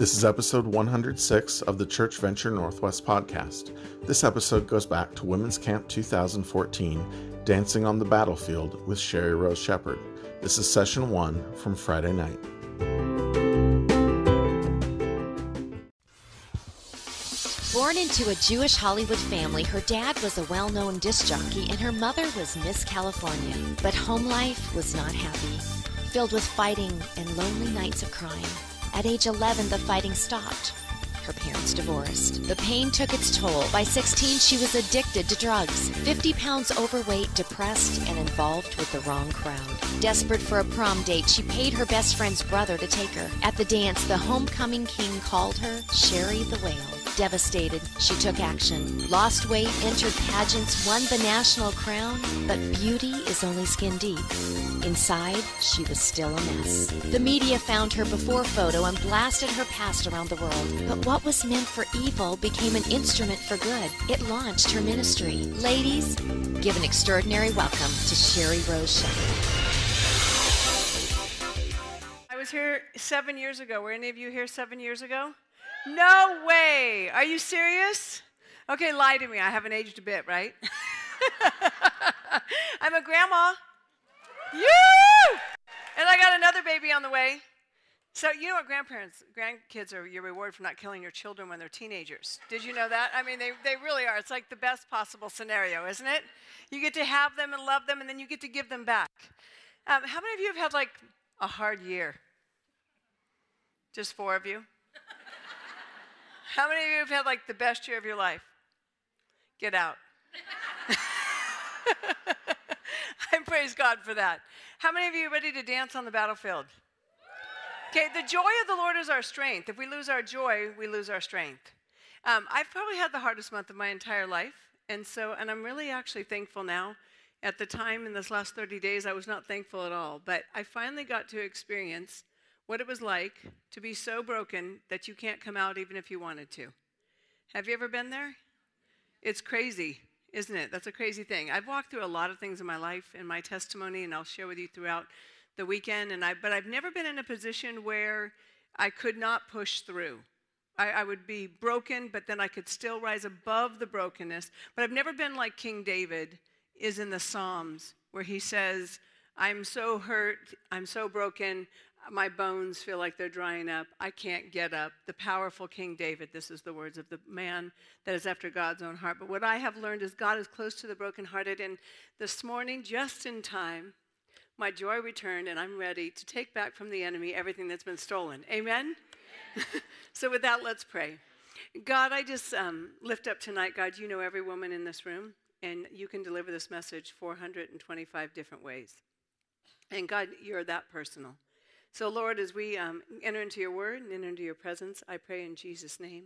This is episode 106 of the Church Venture Northwest podcast. This episode goes back to Women's Camp 2014, Dancing on the Battlefield with Sheri Rose Shepherd. This is session one from Friday night. Born into a Jewish Hollywood family, her dad was a well known disc jockey and her mother was Miss California. But home life was not happy, filled with fighting and lonely nights of crying. At age 11, the fighting stopped. Her parents divorced. The pain took its toll. By 16, she was addicted to drugs, 50 pounds overweight, depressed, and involved with the wrong crowd. Desperate for a prom date, she paid her best friend's brother to take her. At the dance, the homecoming king called her Sheri the Whale. Devastated, she took action. Lost weight, entered pageants, won the national crown, but beauty is only skin deep. Inside, she was still a mess. The media found her before photo and blasted her past around the world. But what was meant for evil became an instrument for good. It launched her ministry. Ladies, give an extraordinary welcome to Sheri Rose Shepherd. I was here seven years ago. Were any of you here seven years ago? No way. Are you serious? Okay, lie to me. I haven't aged a bit, right? I'm a grandma. You! And I got another baby on the way. So, you know what grandparents, grandkids are your reward for not killing your children when they're teenagers. Did you know that? I mean, they, they really are. It's like the best possible scenario, isn't it? You get to have them and love them, and then you get to give them back. Um, how many of you have had like a hard year? Just four of you? How many of you have had like the best year of your life? Get out. I praise God for that. How many of you are ready to dance on the battlefield? Okay, the joy of the Lord is our strength. If we lose our joy, we lose our strength. Um, I've probably had the hardest month of my entire life, and so, and I'm really actually thankful now. At the time in this last 30 days, I was not thankful at all, but I finally got to experience what it was like to be so broken that you can't come out even if you wanted to. Have you ever been there? It's crazy, isn't it? That's a crazy thing. I've walked through a lot of things in my life in my testimony, and I'll share with you throughout the weekend. And I, but I've never been in a position where I could not push through. I, I would be broken, but then I could still rise above the brokenness. But I've never been like King David is in the Psalms, where he says, I'm so hurt, I'm so broken, my bones feel like they're drying up. I can't get up. The powerful King David, this is the words of the man that is after God's own heart. But what I have learned is God is close to the brokenhearted. And this morning, just in time, my joy returned, and I'm ready to take back from the enemy everything that's been stolen. Amen? so, with that, let's pray. God, I just um, lift up tonight, God, you know every woman in this room and you can deliver this message 425 different ways. And God, you're that personal. So, Lord, as we um, enter into your word and enter into your presence, I pray in Jesus' name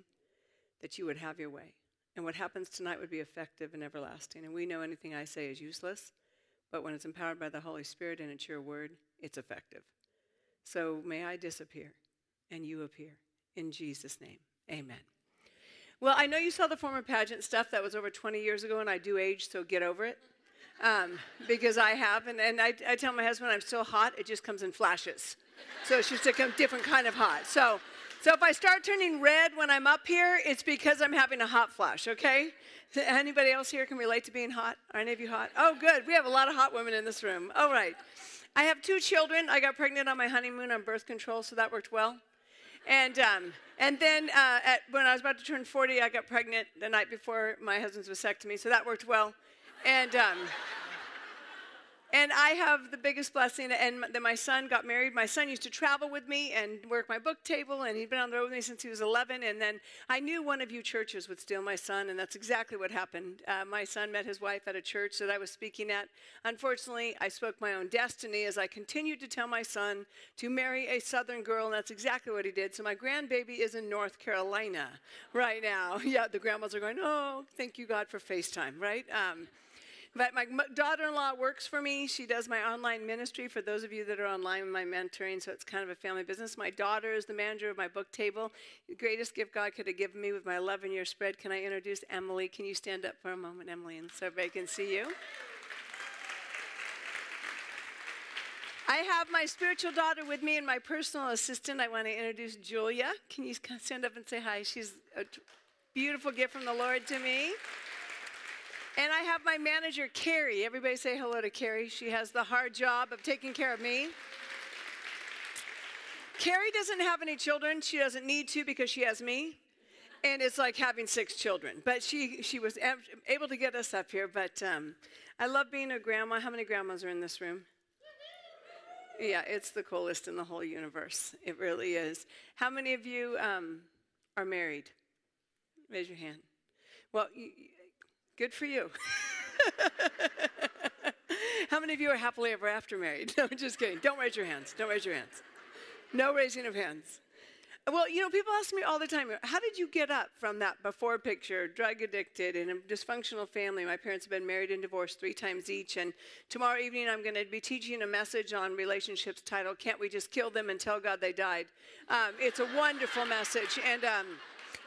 that you would have your way. And what happens tonight would be effective and everlasting. And we know anything I say is useless, but when it's empowered by the Holy Spirit and it's your word, it's effective. So may I disappear and you appear. In Jesus' name, amen. Well, I know you saw the former pageant stuff that was over 20 years ago, and I do age, so get over it. Um, because I have, and, and I, I, tell my husband I'm still hot, it just comes in flashes. So it's just a different kind of hot. So, so if I start turning red when I'm up here, it's because I'm having a hot flash, okay? Anybody else here can relate to being hot? Are any of you hot? Oh, good. We have a lot of hot women in this room. All right. I have two children. I got pregnant on my honeymoon on birth control, so that worked well. And, um, and then uh, at, when I was about to turn 40, I got pregnant the night before my husband's vasectomy, so that worked well. And, um, and I have the biggest blessing. And then my son got married. My son used to travel with me and work my book table, and he'd been on the road with me since he was 11. And then I knew one of you churches would steal my son, and that's exactly what happened. Uh, my son met his wife at a church that I was speaking at. Unfortunately, I spoke my own destiny as I continued to tell my son to marry a southern girl, and that's exactly what he did. So my grandbaby is in North Carolina right now. Yeah, the grandmas are going, oh, thank you, God, for FaceTime, right? Um, but my daughter in law works for me. She does my online ministry for those of you that are online with my mentoring, so it's kind of a family business. My daughter is the manager of my book table. The greatest gift God could have given me with my 11 year spread. Can I introduce Emily? Can you stand up for a moment, Emily, and so everybody can see you? I I have my spiritual daughter with me and my personal assistant. I want to introduce Julia. Can you stand up and say hi? She's a beautiful gift from the Lord to me. And I have my manager, Carrie. Everybody say hello to Carrie. She has the hard job of taking care of me. Carrie doesn't have any children. She doesn't need to because she has me. And it's like having six children. But she, she was able to get us up here. But um, I love being a grandma. How many grandmas are in this room? Yeah, it's the coolest in the whole universe. It really is. How many of you um, are married? Raise your hand. Well, good for you. How many of you are happily ever after married? No, just kidding. Don't raise your hands. Don't raise your hands. No raising of hands. Well, you know, people ask me all the time, how did you get up from that before picture, drug addicted, in a dysfunctional family? My parents have been married and divorced three times each. And tomorrow evening, I'm going to be teaching a message on relationships titled, Can't We Just Kill Them and Tell God They Died? Um, it's a wonderful message. And, um,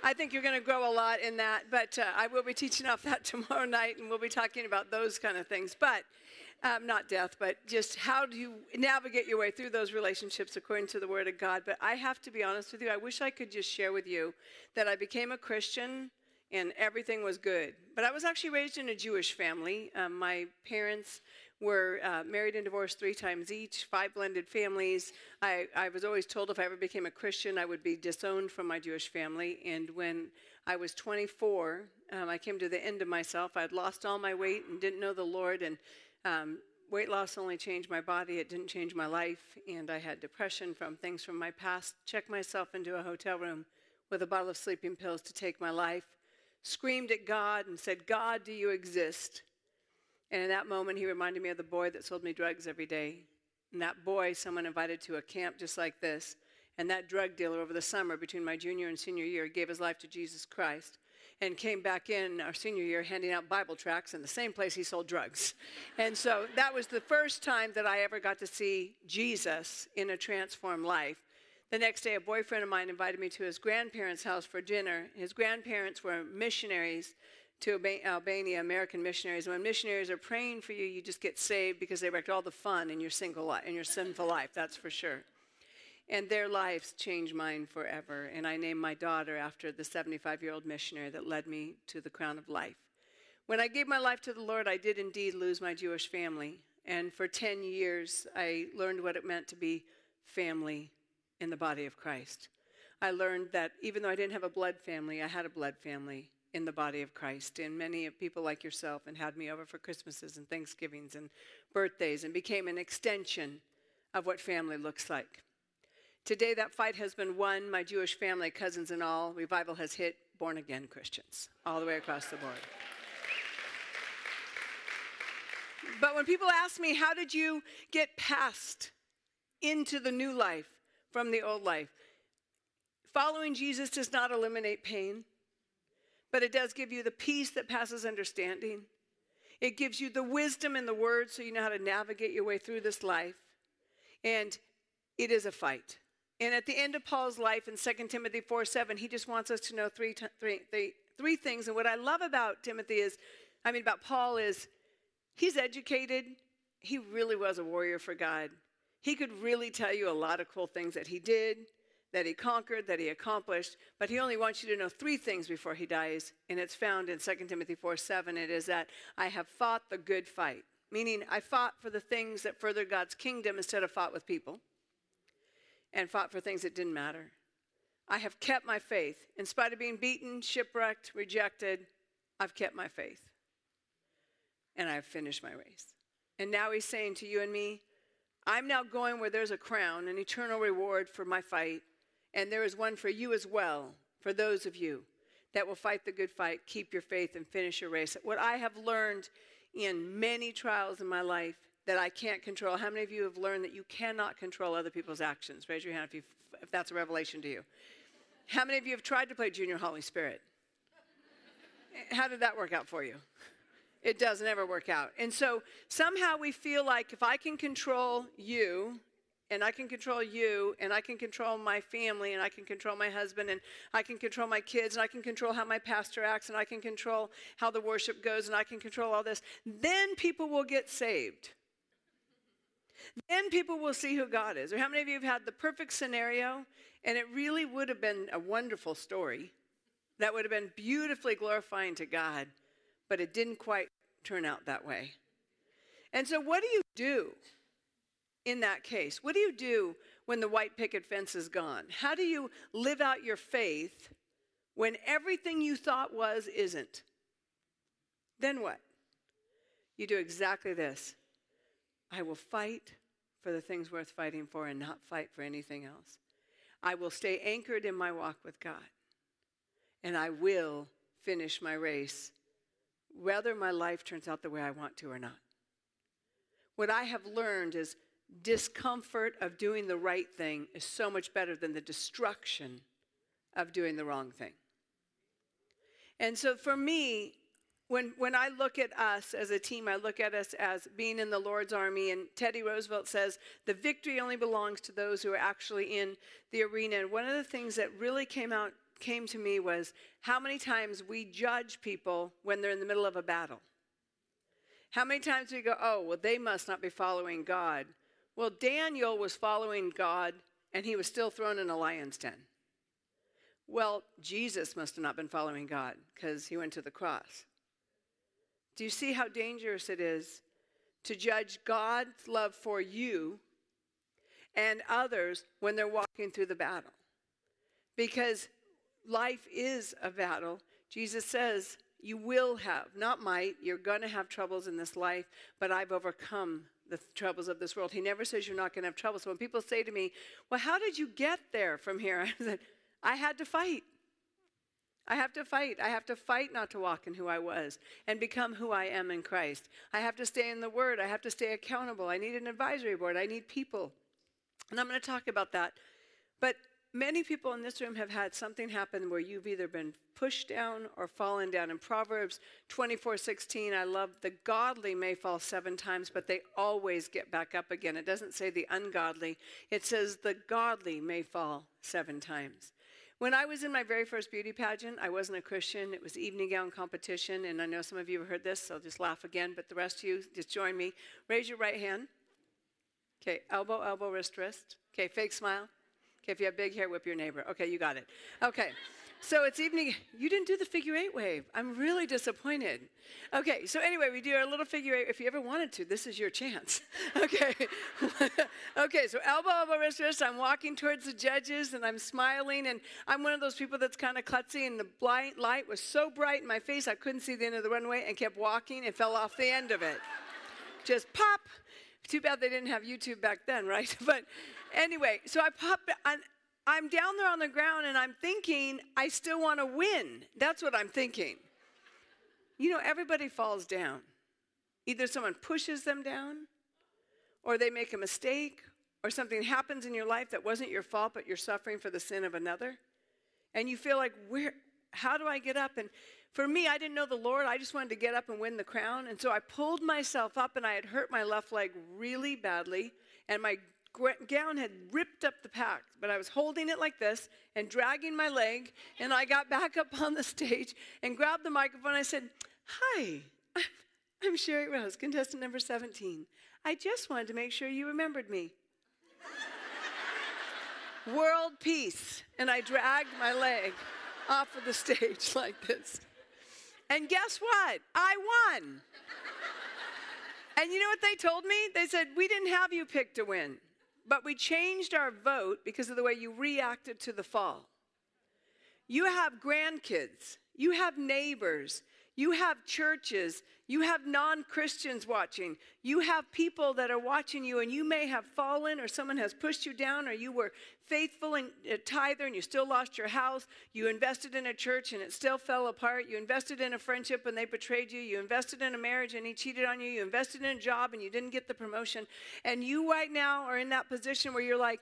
I think you're going to grow a lot in that, but uh, I will be teaching off that tomorrow night, and we'll be talking about those kind of things. But um, not death, but just how do you navigate your way through those relationships according to the Word of God. But I have to be honest with you, I wish I could just share with you that I became a Christian and everything was good. But I was actually raised in a Jewish family. Um, my parents were uh, married and divorced three times each, five blended families. I, I was always told if I ever became a Christian, I would be disowned from my Jewish family. And when I was 24, um, I came to the end of myself. I had lost all my weight and didn't know the Lord. And um, weight loss only changed my body, it didn't change my life. And I had depression from things from my past. Checked myself into a hotel room with a bottle of sleeping pills to take my life. Screamed at God and said, God, do you exist? And in that moment, he reminded me of the boy that sold me drugs every day. And that boy, someone invited to a camp just like this. And that drug dealer over the summer between my junior and senior year gave his life to Jesus Christ and came back in our senior year handing out Bible tracts in the same place he sold drugs. And so that was the first time that I ever got to see Jesus in a transformed life. The next day, a boyfriend of mine invited me to his grandparents' house for dinner. His grandparents were missionaries to Albania, American missionaries. When missionaries are praying for you, you just get saved because they wrecked all the fun in your single life, in your sinful life. That's for sure. And their lives changed mine forever. And I named my daughter after the 75 year old missionary that led me to the crown of life. When I gave my life to the Lord, I did indeed lose my Jewish family. And for 10 years, I learned what it meant to be family in the body of Christ. I learned that even though I didn't have a blood family, I had a blood family in the body of Christ. And many people like yourself and had me over for Christmases and Thanksgivings and birthdays and became an extension of what family looks like. Today, that fight has been won. My Jewish family, cousins and all, revival has hit born again Christians all the way across the board. But when people ask me, how did you get past into the new life from the old life? Following Jesus does not eliminate pain, but it does give you the peace that passes understanding. It gives you the wisdom in the word so you know how to navigate your way through this life. And it is a fight. And at the end of Paul's life in 2 Timothy 4 7, he just wants us to know three, three, three, three things. And what I love about Timothy is, I mean, about Paul is he's educated. He really was a warrior for God. He could really tell you a lot of cool things that he did, that he conquered, that he accomplished, but he only wants you to know three things before he dies. And it's found in 2 Timothy 4 7. It is that I have fought the good fight, meaning I fought for the things that further God's kingdom instead of fought with people and fought for things that didn't matter. I have kept my faith. In spite of being beaten, shipwrecked, rejected, I've kept my faith. And I've finished my race. And now he's saying to you and me, I'm now going where there's a crown, an eternal reward for my fight. And there is one for you as well, for those of you that will fight the good fight, keep your faith, and finish your race. What I have learned in many trials in my life that I can't control. How many of you have learned that you cannot control other people's actions? Raise your hand if, if that's a revelation to you. How many of you have tried to play Junior Holy Spirit? How did that work out for you? It doesn't ever work out. And so somehow we feel like if I can control you, and I can control you, and I can control my family, and I can control my husband, and I can control my kids, and I can control how my pastor acts, and I can control how the worship goes, and I can control all this, then people will get saved. Then people will see who God is. Or how many of you have had the perfect scenario and it really would have been a wonderful story that would have been beautifully glorifying to God, but it didn't quite turn out that way? And so, what do you do in that case? What do you do when the white picket fence is gone? How do you live out your faith when everything you thought was isn't? Then what? You do exactly this I will fight for the things worth fighting for and not fight for anything else. I will stay anchored in my walk with God. And I will finish my race, whether my life turns out the way I want to or not. What I have learned is discomfort of doing the right thing is so much better than the destruction of doing the wrong thing. And so for me, when, when I look at us as a team, I look at us as being in the Lord's army. And Teddy Roosevelt says, the victory only belongs to those who are actually in the arena. And one of the things that really came out came to me was how many times we judge people when they're in the middle of a battle. How many times we go, oh, well, they must not be following God. Well, Daniel was following God and he was still thrown in a lion's den. Well, Jesus must have not been following God because he went to the cross. Do you see how dangerous it is to judge God's love for you and others when they're walking through the battle? Because life is a battle. Jesus says, You will have, not might, you're going to have troubles in this life, but I've overcome the troubles of this world. He never says you're not going to have trouble. So when people say to me, Well, how did you get there from here? I said, I had to fight. I have to fight. I have to fight not to walk in who I was and become who I am in Christ. I have to stay in the Word. I have to stay accountable. I need an advisory board. I need people. And I'm going to talk about that. But many people in this room have had something happen where you've either been pushed down or fallen down. In Proverbs 24 16, I love the godly may fall seven times, but they always get back up again. It doesn't say the ungodly, it says the godly may fall seven times. When I was in my very first beauty pageant, I wasn't a Christian. It was evening gown competition, and I know some of you have heard this, so just laugh again, but the rest of you, just join me. Raise your right hand. Okay, elbow, elbow, wrist, wrist. Okay, fake smile. Okay, if you have big hair, whip your neighbor. Okay, you got it. Okay, so it's evening. You didn't do the figure eight wave. I'm really disappointed. Okay, so anyway, we do our little figure eight. If you ever wanted to, this is your chance. Okay. okay, so elbow, elbow, wrist, wrist. I'm walking towards the judges and I'm smiling, and I'm one of those people that's kind of klutzy, and the light was so bright in my face I couldn't see the end of the runway and kept walking and fell off the end of it. Just pop. Too bad they didn't have YouTube back then, right? But Anyway, so I pop, I'm, down there on the ground and I'm thinking, I still want to win. That's what I'm thinking. You know, everybody falls down. Either someone pushes them down, or they make a mistake, or something happens in your life that wasn't your fault, but you're suffering for the sin of another. And you feel like, where, how do I get up? And for me, I didn't know the Lord. I just wanted to get up and win the crown. And so I pulled myself up, and I had hurt my left leg really badly. And my gown had ripped up the pack, but I was holding it like this and dragging my leg. And I got back up on the stage and grabbed the microphone. I said, Hi, I'm Sheri Rose, contestant number 17. I just wanted to make sure you remembered me. World peace. And I dragged my leg off of the stage like this. And guess what? I won. And you know what they told me? They said, We didn't have you picked to win. But we changed our vote because of the way you reacted to the fall. You have grandkids, you have neighbors, you have churches, you have non Christians watching, you have people that are watching you, and you may have fallen, or someone has pushed you down, or you were faithful and a uh, tither and you still lost your house. You invested in a church and it still fell apart. You invested in a friendship and they betrayed you. You invested in a marriage and he cheated on you. You invested in a job and you didn't get the promotion. And you right now are in that position where you're like,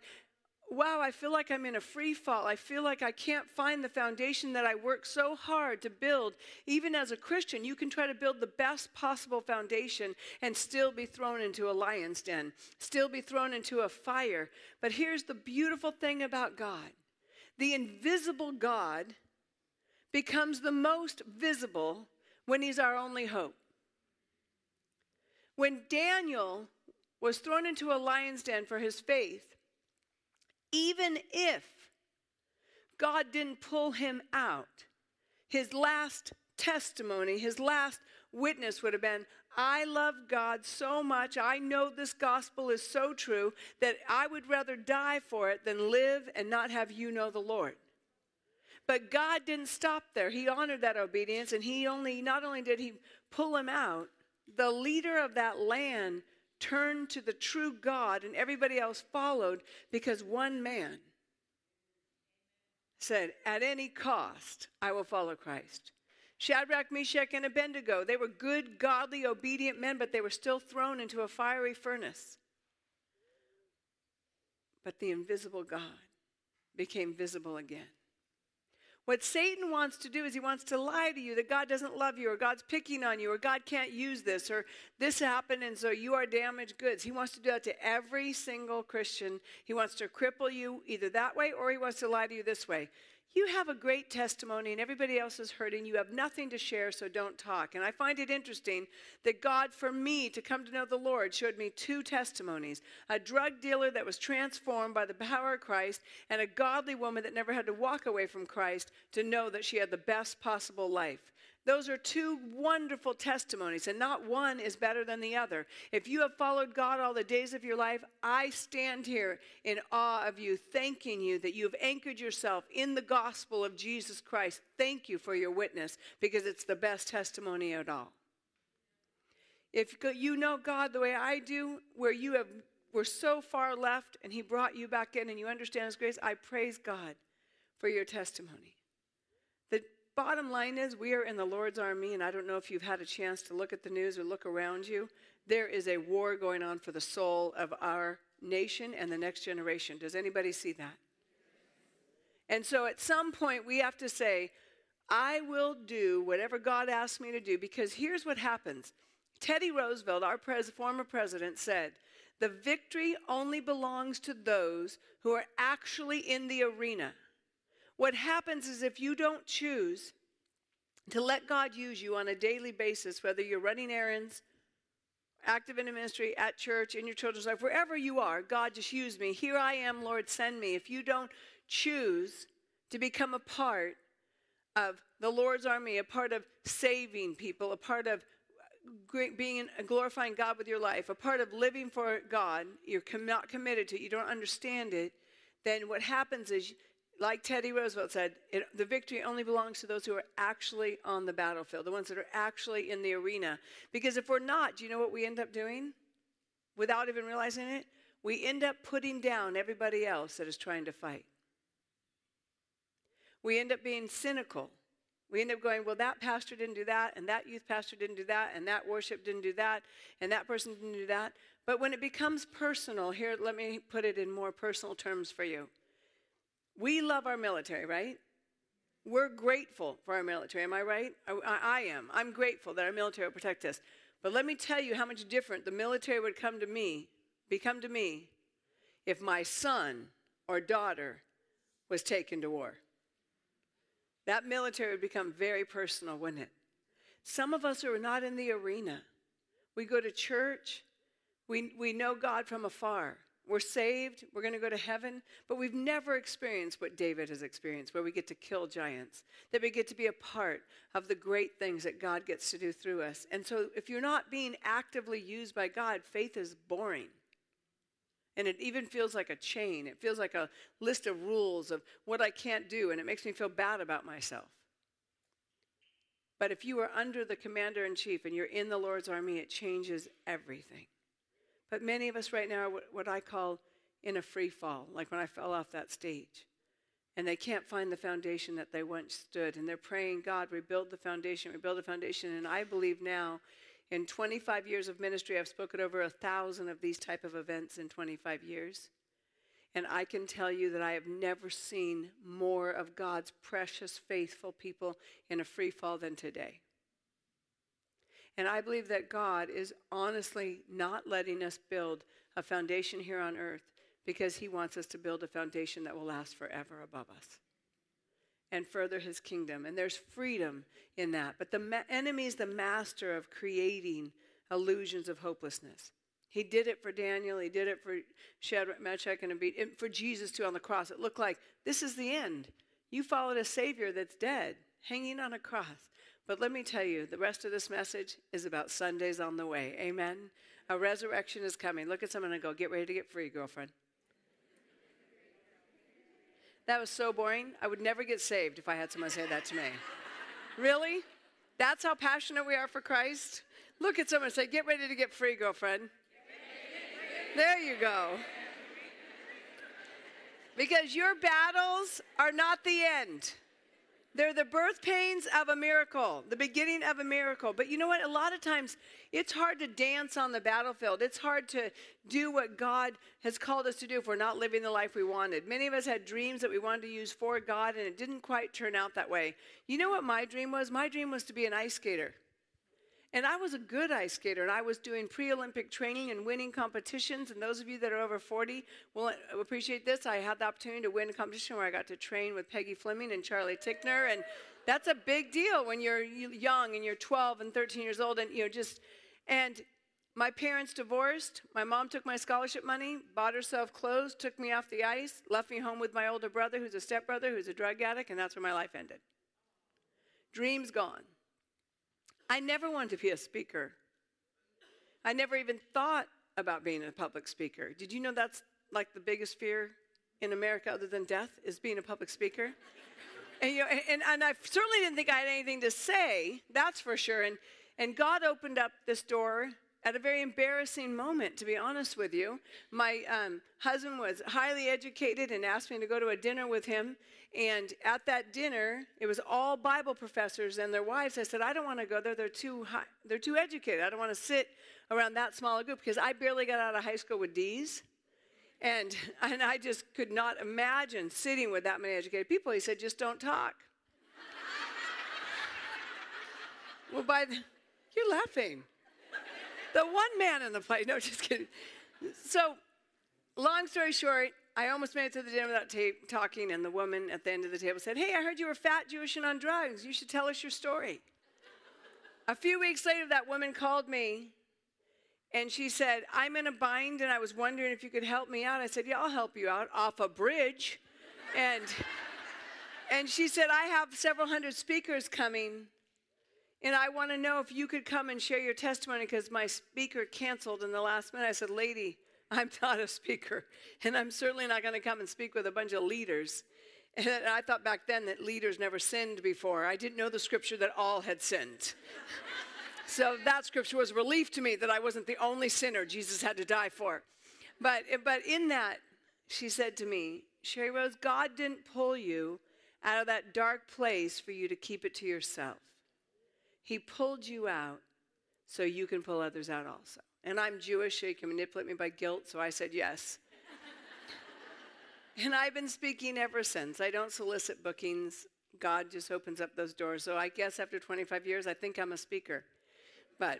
wow, I feel like I'm in a free fall. I feel like I can't find the foundation that I worked so hard to build. Even as a Christian, you can try to build the best possible foundation and still be thrown into a lion's den, still be thrown into a fire. But here's the beautiful thing about God the invisible God becomes the most visible when he's our only hope. When Daniel was thrown into a lion's den for his faith, even if God didn't pull him out, his last testimony, his last witness would have been I love God so much. I know this gospel is so true that I would rather die for it than live and not have you know the Lord. But God didn't stop there. He honored that obedience and he only not only did he pull him out, the leader of that land turned to the true God and everybody else followed because one man said, At any cost, I will follow Christ. Shadrach, Meshach, and Abednego, they were good, godly, obedient men, but they were still thrown into a fiery furnace. But the invisible God became visible again. What Satan wants to do is he wants to lie to you that God doesn't love you or God's picking on you or God can't use this or this happened and so you are damaged goods. He wants to do that to every single Christian. He wants to cripple you either that way or he wants to lie to you this way. You have a great testimony and everybody else is hurting. You have nothing to share, so don't talk. And I find it interesting that God, for me to come to know the Lord, showed me two testimonies a drug dealer that was transformed by the power of Christ, and a godly woman that never had to walk away from Christ to know that she had the best possible life. Those are two wonderful testimonies, and not one is better than the other. If you have followed God all the days of your life, I stand here in awe of you, thanking you that you have anchored yourself in the gospel of Jesus Christ. Thank you for your witness because it's the best testimony at all. If you know God the way I do, where you have were so far left and he brought you back in and you understand his grace, I praise God for your testimony bottom line is, we are in the Lord's army, and I don't know if you've had a chance to look at the news or look around you. There is a war going on for the soul of our nation and the next generation. Does anybody see that? And so at some point, we have to say, I will do whatever God asks me to do, because here's what happens. Teddy Roosevelt, our pres- former president, said, The victory only belongs to those who are actually in the arena. What happens is if you don't choose to let God use you on a daily basis, whether you're running errands, active in a ministry, at church, in your children's life, wherever you are, God just use me. Here I am, Lord, send me. If you don't choose to become a part of the Lord's army, a part of saving people, a part of being glorifying God with your life, a part of living for God, you're not committed to it, you don't understand it, then what happens is like Teddy Roosevelt said, it, the victory only belongs to those who are actually on the battlefield, the ones that are actually in the arena. Because if we're not, do you know what we end up doing? Without even realizing it, we end up putting down everybody else that is trying to fight. We end up being cynical. We end up going, well, that pastor didn't do that, and that youth pastor didn't do that, and that worship didn't do that, and that person didn't do that. But when it becomes personal, here, let me put it in more personal terms for you. We love our military, right? We're grateful for our military. Am I right? I, I, am. I'm grateful that our military will protect us. But let me tell you how much different the military would come to me, become to me, if my son or daughter was taken to war. That military would become very personal, wouldn't it? Some of us are not in the arena. We go to church, we, we know God from afar. We're saved, we're going to go to heaven, but we've never experienced what David has experienced, where we get to kill giants, that we get to be a part of the great things that God gets to do through us. And so, if you're not being actively used by God, faith is boring. And it even feels like a chain. It feels like a list of rules of what I can't do, and it makes me feel bad about myself. But if you are under the commander in chief and you're in the Lord's army, it changes everything. But many of us right now are what I call in a free fall, like when I fell off that stage. And they can't find the foundation that they once stood. And they're praying, God, rebuild the foundation, rebuild the foundation. And I believe now, in 25 years of ministry, I've spoken over a thousand of these type of events in 25 years. And I can tell you that I have never seen more of God's precious, faithful people in a free fall than today. And I believe that God is honestly not letting us build a foundation here on earth because He wants us to build a foundation that will last forever above us and further His kingdom. And there's freedom in that. But the ma- enemy is the master of creating illusions of hopelessness. He did it for Daniel. He did it for Shadrach, Meshach, and Abed, and for Jesus too on the cross. It looked like this is the end. You followed a Savior that's dead, hanging on a cross. But let me tell you, the rest of this message is about Sundays on the way. Amen. A resurrection is coming. Look at someone and go, Get ready to get free, girlfriend. That was so boring. I would never get saved if I had someone say that to me. really? That's how passionate we are for Christ? Look at someone and say, Get ready to get free, girlfriend. There you go. Because your battles are not the end. They're the birth pains of a miracle, the beginning of a miracle. But you know what? A lot of times it's hard to dance on the battlefield. It's hard to do what God has called us to do if we're not living the life we wanted. Many of us had dreams that we wanted to use for God, and it didn't quite turn out that way. You know what my dream was? My dream was to be an ice skater. And I was a good ice skater, and I was doing pre Olympic training and winning competitions. And those of you that are over 40 will appreciate this. I had the opportunity to win a competition where I got to train with Peggy Fleming and Charlie Tickner. And that's a big deal when you're young and you're 12 and 13 years old. And, you know, just, and my parents divorced. My mom took my scholarship money, bought herself clothes, took me off the ice, left me home with my older brother, who's a stepbrother, who's a drug addict, and that's where my life ended. Dreams gone. I never wanted to be a speaker. I never even thought about being a public speaker. Did you know that's like the biggest fear in America other than death is being a public speaker? and, you know, and, and I certainly didn't think I had anything to say, that's for sure. And, and God opened up this door at a very embarrassing moment, to be honest with you. My um, husband was highly educated and asked me to go to a dinner with him. And at that dinner, it was all Bible professors and their wives. I said, I don't want to go there. They're too high, they're too educated. I don't want to sit around that small a group because I barely got out of high school with D's. And, and I just could not imagine sitting with that many educated people. He said, just don't talk. well, by the, you're laughing. The one man in the play. No, just kidding. So, long story short, I almost made it to the dinner without ta- talking, and the woman at the end of the table said, Hey, I heard you were fat, Jewish, and on drugs. You should tell us your story. a few weeks later, that woman called me and she said, I'm in a bind and I was wondering if you could help me out. I said, Yeah, I'll help you out off a bridge. and, and she said, I have several hundred speakers coming and I want to know if you could come and share your testimony because my speaker canceled in the last minute. I said, Lady, I'm not a speaker, and I'm certainly not going to come and speak with a bunch of leaders. And I thought back then that leaders never sinned before. I didn't know the scripture that all had sinned. so that scripture was a relief to me that I wasn't the only sinner Jesus had to die for. But, but in that, she said to me, Sheri Rose, God didn't pull you out of that dark place for you to keep it to yourself. He pulled you out so you can pull others out also. And I'm Jewish, so you can manipulate me by guilt, so I said yes. and I've been speaking ever since. I don't solicit bookings. God just opens up those doors. So I guess after 25 years, I think I'm a speaker. But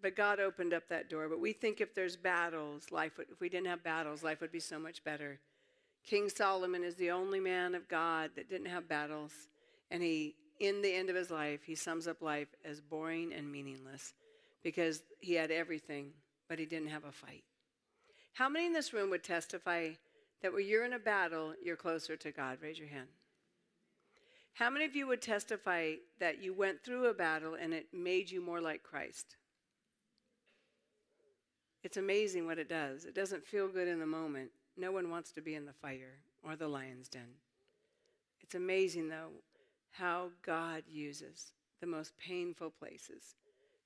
but God opened up that door. But we think if there's battles, life would, if we didn't have battles, life would be so much better. King Solomon is the only man of God that didn't have battles, and he in the end of his life, he sums up life as boring and meaningless because he had everything, but he didn't have a fight. How many in this room would testify that when you're in a battle, you're closer to God? Raise your hand. How many of you would testify that you went through a battle and it made you more like Christ? It's amazing what it does. It doesn't feel good in the moment. No one wants to be in the fire or the lion's den. It's amazing, though, how God uses the most painful places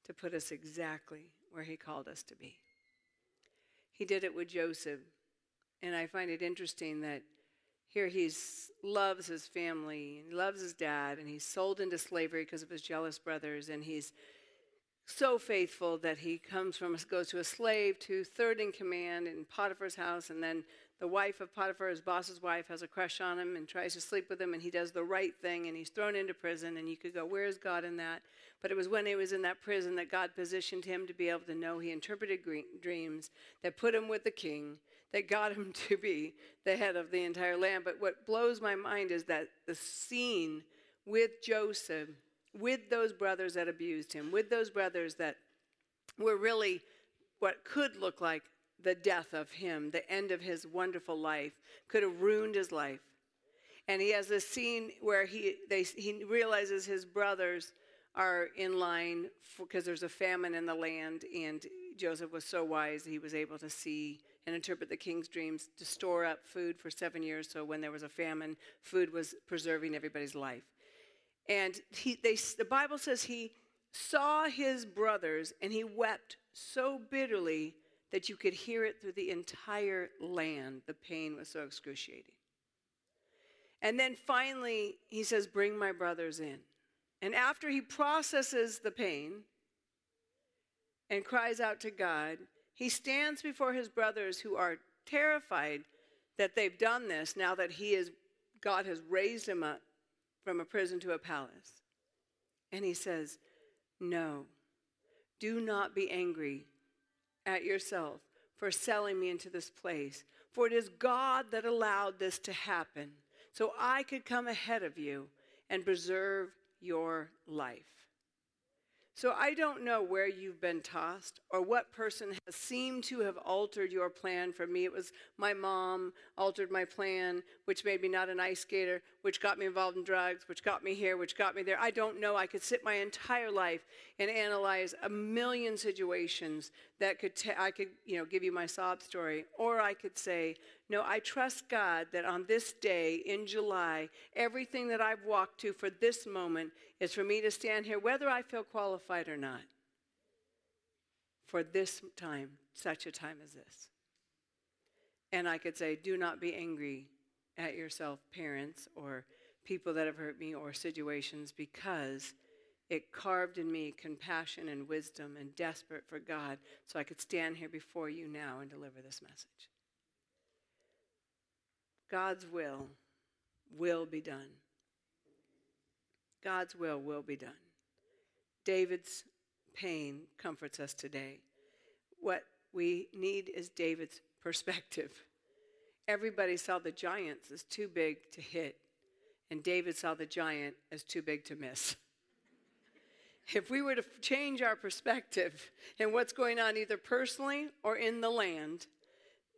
to put us exactly where He called us to be. He did it with Joseph. And I find it interesting that here he loves his family and he loves his dad and he's sold into slavery because of his jealous brothers and he's so faithful that he comes from goes to a slave to third in command in Potiphar's house and then the wife of Potiphar, his boss's wife, has a crush on him and tries to sleep with him, and he does the right thing, and he's thrown into prison. And you could go, Where is God in that? But it was when he was in that prison that God positioned him to be able to know he interpreted dreams that put him with the king, that got him to be the head of the entire land. But what blows my mind is that the scene with Joseph, with those brothers that abused him, with those brothers that were really what could look like the death of him, the end of his wonderful life, could have ruined his life. And he has this scene where he, they, he realizes his brothers are in line because there's a famine in the land, and Joseph was so wise he was able to see and interpret the king's dreams to store up food for seven years. So when there was a famine, food was preserving everybody's life. And he, they, the Bible says he saw his brothers and he wept so bitterly that you could hear it through the entire land. The pain was so excruciating. And then finally, he says, Bring my brothers in. And after he processes the pain and cries out to God, he stands before his brothers who are terrified that they've done this now that he is God has raised him up from a prison to a palace. And he says, No, do not be angry at yourself for selling me into this place, for it is God that allowed this to happen so I could come ahead of you and preserve your life. So I don't know where you've been tossed or what person has seemed to have altered your plan. For me, it was my mom altered my plan, which made me not an ice skater, which got me involved in drugs, which got me here, which got me there. I don't know. I could sit my entire life and analyze a million situations that could I could, you know, give you my sob story, or I could say, no, I trust God that on this day in July, everything that I've walked to for this moment is for me to stand here, whether I feel qualified or not, for this time, such a time as this. And I could say, do not be angry at yourself, parents, or people that have hurt me, or situations, because it carved in me compassion and wisdom and desperate for God so I could stand here before you now and deliver this message. God's will will be done. God's will will be done. David's pain comforts us today. What we need is David's perspective. Everybody saw the giants as too big to hit, and David saw the giant as too big to miss. if we were to change our perspective and what's going on either personally or in the land,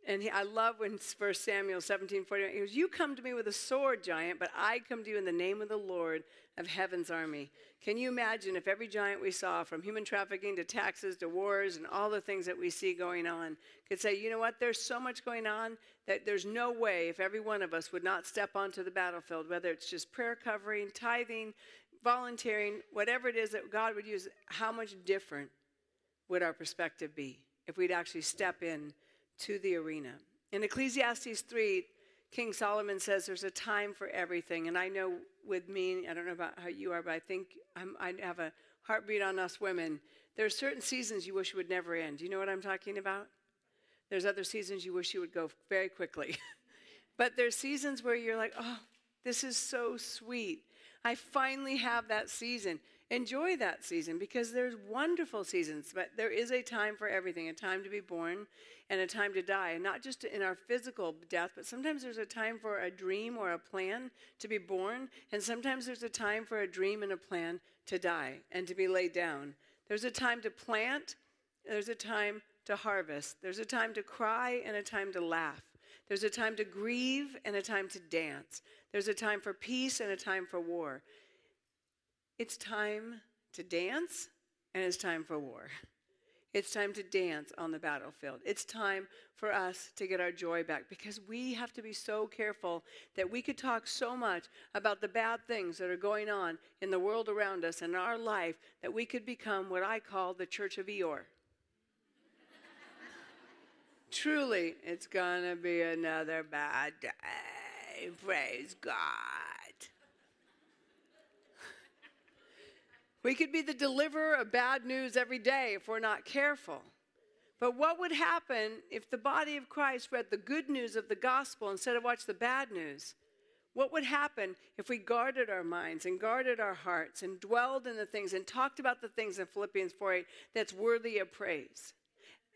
and he, I love when 1 Samuel 17 41, he goes, You come to me with a sword, giant, but I come to you in the name of the Lord of heaven's army. Can you imagine if every giant we saw, from human trafficking to taxes to wars and all the things that we see going on, could say, You know what? There's so much going on that there's no way if every one of us would not step onto the battlefield, whether it's just prayer covering, tithing, volunteering, whatever it is that God would use, how much different would our perspective be if we'd actually step in to the arena. In Ecclesiastes 3, King Solomon says there's a time for everything. And I know with me, I don't know about how you are, but I think I'm, i have a heartbeat on us women. There are certain seasons you wish would never end. Do you know what I'm talking about? There's other seasons you wish you would go very quickly. but there's seasons where you're like, oh, this is so sweet. I finally have that season enjoy that season because there's wonderful seasons, but there is a time for everything a time to be born and a time to die. And not just in our physical death, but sometimes there's a time for a dream or a plan to be born, and sometimes there's a time for a dream and a plan to die and to be laid down. There's a time to plant, there's a time to harvest, there's a time to cry and a time to laugh. There's a time to grieve and a time to dance. There's a time for peace and a time for war. It's time to dance and it's time for war. It's time to dance on the battlefield. It's time for us to get our joy back because we have to be so careful that we could talk so much about the bad things that are going on in the world around us and in our life that we could become what I call the Church of Eeyore. Truly, it's going to be another bad day. Praise God. We could be the deliverer of bad news every day if we're not careful. But what would happen if the body of Christ read the good news of the gospel instead of watch the bad news? What would happen if we guarded our minds and guarded our hearts and dwelled in the things and talked about the things in Philippians 4:8 that's worthy of praise?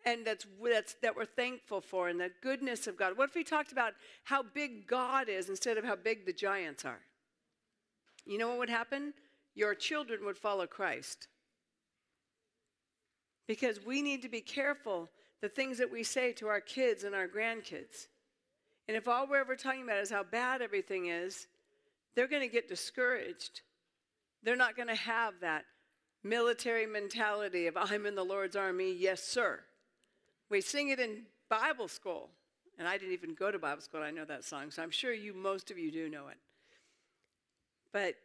And that's, that's that we're thankful for and the goodness of God. What if we talked about how big God is instead of how big the giants are? You know what would happen? Your children would follow Christ. Because we need to be careful the things that we say to our kids and our grandkids. And if all we're ever talking about is how bad everything is, they're going to get discouraged. They're not going to have that military mentality of, I'm in the Lord's army, yes, sir. We sing it in Bible school. And I didn't even go to Bible school. I know that song, so I'm sure you, most of you do know it. But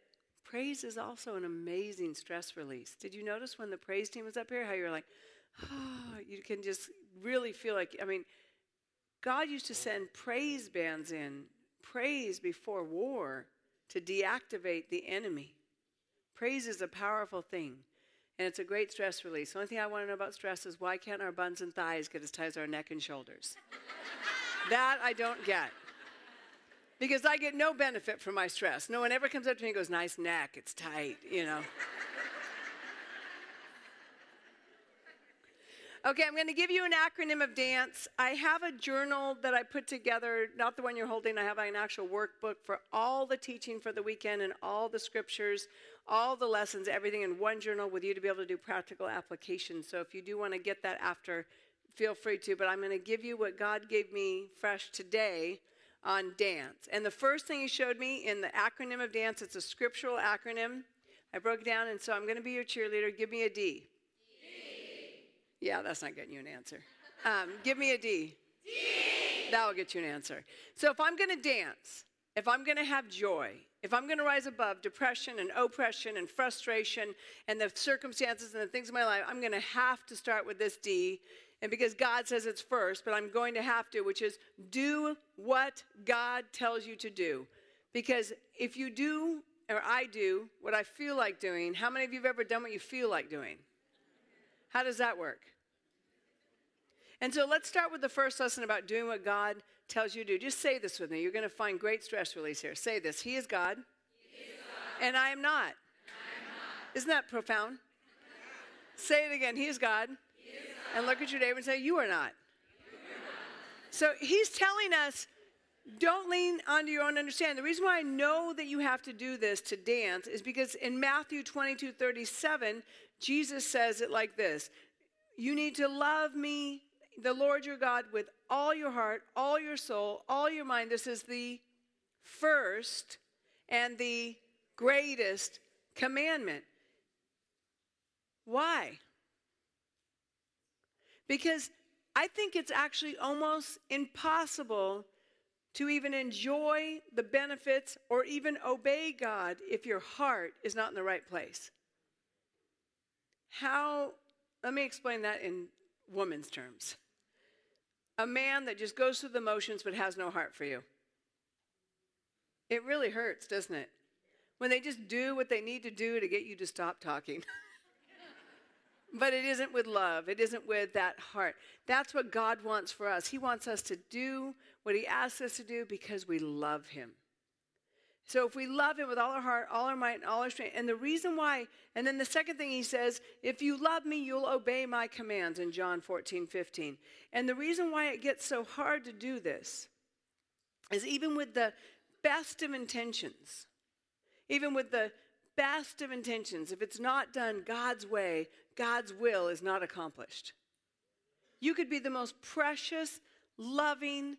praise is also an amazing stress release. Did you notice when the praise team was up here how you're like, oh, you can just really feel like, I mean, God used to send praise bands in, praise before war to deactivate the enemy. Praise is a powerful thing, and it's a great stress release. The only thing I want to know about stress is why can't our buns and thighs get as tight as our neck and shoulders? that I don't get. Because I get no benefit from my stress. No one ever comes up to me and goes, nice neck, it's tight, you know. Okay, I'm going to give you an acronym of dance. I have a journal that I put together, not the one you're holding. I have an actual workbook for all the teaching for the weekend and all the scriptures, all the lessons, everything in one journal with you to be able to do practical application. So if you do want to get that after, feel free to. But I'm going to give you what God gave me fresh today on dance. And the first thing He showed me in the acronym of dance, it's a scriptural acronym. I broke it down, and so I'm going to be your cheerleader. Give me a D. Yeah, that's not getting you an answer. Um, give me a D. D. That will get you an answer. So if I'm going to dance, if I'm going to have joy, if I'm going to rise above depression and oppression and frustration and the circumstances and the things in my life, I'm going to have to start with this D. And because God says it's first, but I'm going to have to, which is do what God tells you to do. Because if you do, or I do, what I feel like doing, how many of you have ever done what you feel like doing? How does that work? And so let's start with the first lesson about doing what God tells you to do. Just say this with me. You're going to find great stress release here. Say this He is God, he is God. and I am not. I am not. Isn't that profound? Say it again. He is God. He is God. And look at your neighbor and say, You are not. So he's telling us don't lean onto your own understanding. The reason why I know that you have to do this to dance is because in Matthew 22 37, Jesus says it like this You need to love me the Lord your God with all your heart, all your soul, all your mind. This is the first and the greatest commandment. Why? Because I think it's actually almost impossible to even enjoy the benefits or even obey God if your heart is not in the right place. How, let me explain that in woman's terms a man that just goes through the motions but has no heart for you. It really hurts, doesn't it? When they just do what they need to do to get you to stop talking. but it isn't with love, it isn't with that heart. That's what God wants for us. He wants us to do what He asks us to do because we love Him. So if we love him with all our heart, all our might, and all our strength, and the reason why, and then the second thing he says, if you love me, you'll obey my commands in John 14, 15. And the reason why it gets so hard to do this is even with the best of intentions, even with the best of intentions, if it's not done God's way, God's will is not accomplished. You could be the most precious, loving,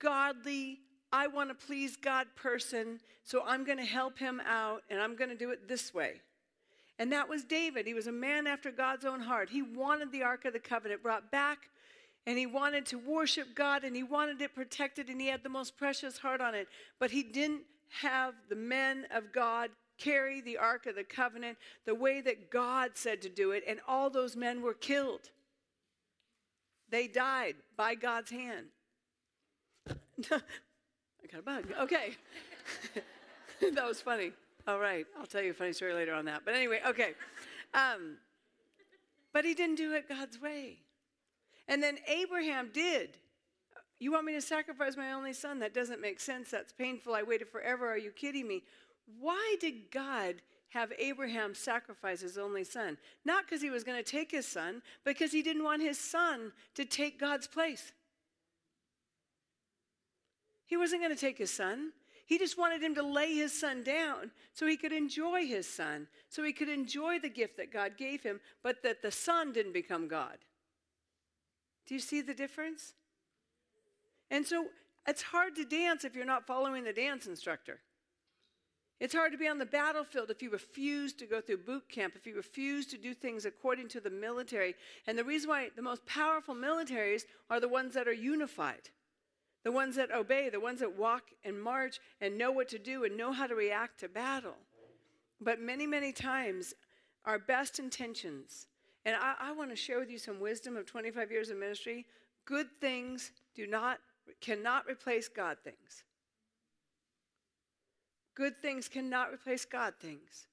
godly, I want to please God person, so I'm going to help him out and I'm going to do it this way. And that was David. He was a man after God's own heart. He wanted the Ark of the Covenant brought back and he wanted to worship God and he wanted it protected and he had the most precious heart on it. But he didn't have the men of God carry the Ark of the Covenant the way that God said to do it, and all those men were killed. They died by God's hand. I got a bug. Okay. that was funny. All right. I'll tell you a funny story later on that. But anyway, okay. Um, but he didn't do it God's way. And then Abraham did. You want me to sacrifice my only son? That doesn't make sense. That's painful. I waited forever. Are you kidding me? Why did God have Abraham sacrifice his only son? Not because he was going to take his son, but because he didn't want his son to take God's place. He wasn't going to take his son. He just wanted him to lay his son down so he could enjoy his son, so he could enjoy the gift that God gave him, but that the son didn't become God. Do you see the difference? And so it's hard to dance if you're not following the dance instructor. It's hard to be on the battlefield if you refuse to go through boot camp, if you refuse to do things according to the military. And the reason why the most powerful militaries are the ones that are unified, the ones that obey, the ones that walk and march and know what to do and know how to react to battle. But many, many times, our best intentions, and I, I want to share with you some wisdom of 25 years of ministry. Good things do not, cannot replace God things. Good things cannot replace God things.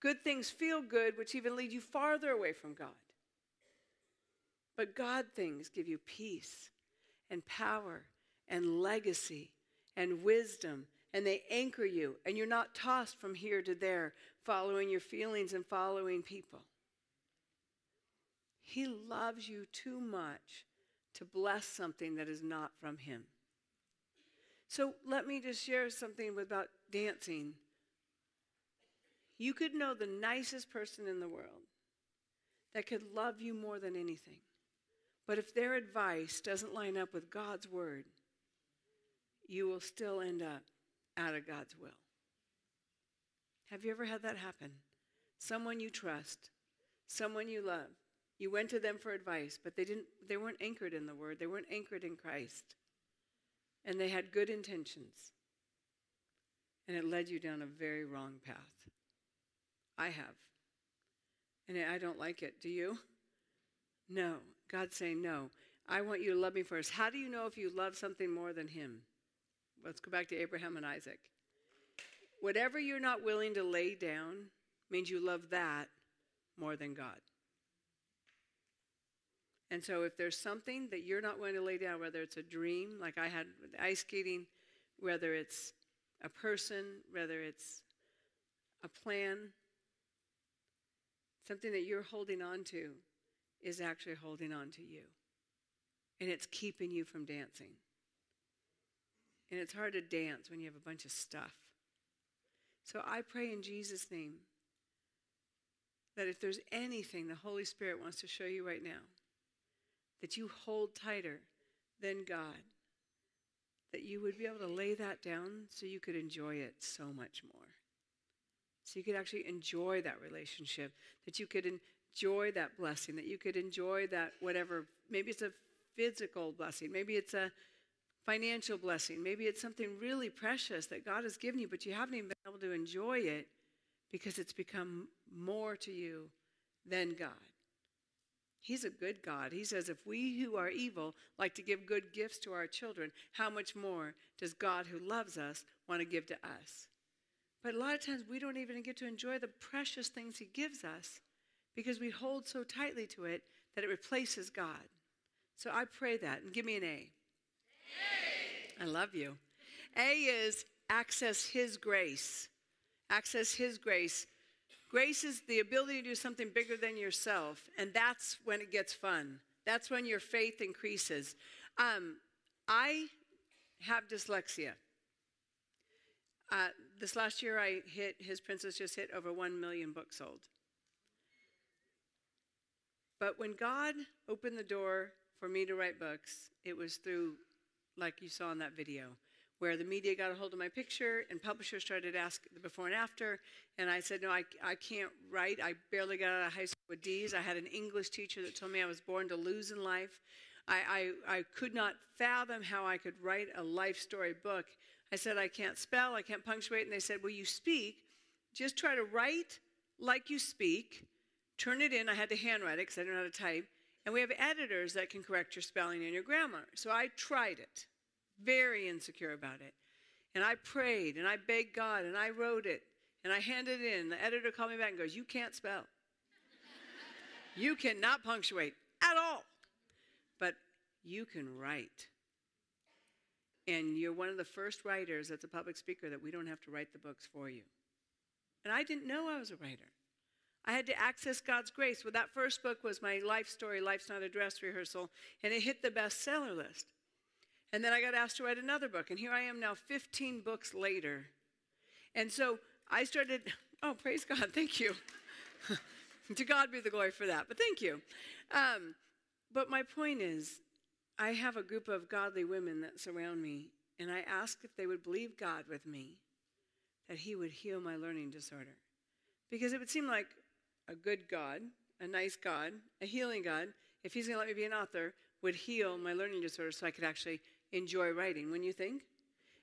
Good things feel good, which even lead you farther away from God. But God things give you peace and power and legacy and wisdom, and they anchor you, and you're not tossed from here to there, following your feelings and following people. He loves you too much to bless something that is not from Him. So let me just share something about dancing. You could know the nicest person in the world that could love you more than anything. But if their advice doesn't line up with God's word, you will still end up out of God's will. Have you ever had that happen? Someone you trust, someone you love. You went to them for advice, but they didn't they weren't anchored in the word. They weren't anchored in Christ and they had good intentions. And it led you down a very wrong path. I have. And I don't like it. Do you? No. God's saying, no. I want you to love me first. How do you know if you love something more than Him? Let's go back to Abraham and Isaac. Whatever you're not willing to lay down means you love that more than God. And so, if there's something that you're not willing to lay down, whether it's a dream, like I had with ice skating, whether it's a person, whether it's a plan, something that you're holding on to is actually holding on to you. And it's keeping you from dancing. And it's hard to dance when you have a bunch of stuff. So I pray in Jesus' name that if there's anything the Holy Spirit wants to show you right now, that you hold tighter than God, that you would be able to lay that down so you could enjoy it so much more. So you could actually enjoy that relationship, that you could enjoy that blessing, that you could enjoy that whatever, maybe it's a physical blessing, maybe it's a financial blessing, maybe it's something really precious that God has given you, but you haven't even been able to enjoy it because it's become more to you than God. He's a good God. He says, if we who are evil like to give good gifts to our children, how much more does God who loves us want to give to us? But a lot of times we don't even get to enjoy the precious things He gives us because we hold so tightly to it that it replaces God. So I pray that and give me an A. A. I love you. A is access His grace. Access His grace. Grace is the ability to do something bigger than yourself, and that's when it gets fun. That's when your faith increases. Um, I have dyslexia. Uh, this last year, I hit His Princess just hit over one million books sold. But when God opened the door for me to write books, it was through, like you saw in that video where the media got a hold of my picture and publishers started to ask the before and after. And I said, No, I, I can't write. I barely got out of high school with D's. I had an English teacher that told me I was born to lose in life. I, I, I could not fathom how I could write a life story book. I said, I can't spell, I can't punctuate. And they said, Well, you speak. Just try to write like you speak, turn it in. I had to handwrite it because I didn't know how to type. And we have editors that can correct your spelling and your grammar. So I tried it very insecure about it. And I prayed and I begged God and I wrote it and I handed it in. The editor called me back and goes, You can't spell. you cannot punctuate at all. But you can write. And you're one of the first writers that's a public speaker that we don't have to write the books for you. And I didn't know I was a writer. I had to access God's grace. Well, that first book was my life story, Life's Not a Dress Rehearsal, and it hit the bestseller list. And then I got asked to write another book. And here I am now, 15 books later. And so I started, oh, praise God, thank you. to God be the glory for that, but thank you. Um, but my point is, I have a group of godly women that surround me, and I ask if they would believe God with me that He would heal my learning disorder. Because it would seem like a good God, a nice God, a healing God, if He's going to let me be an author, would heal my learning disorder so I could actually enjoy writing, wouldn't you think?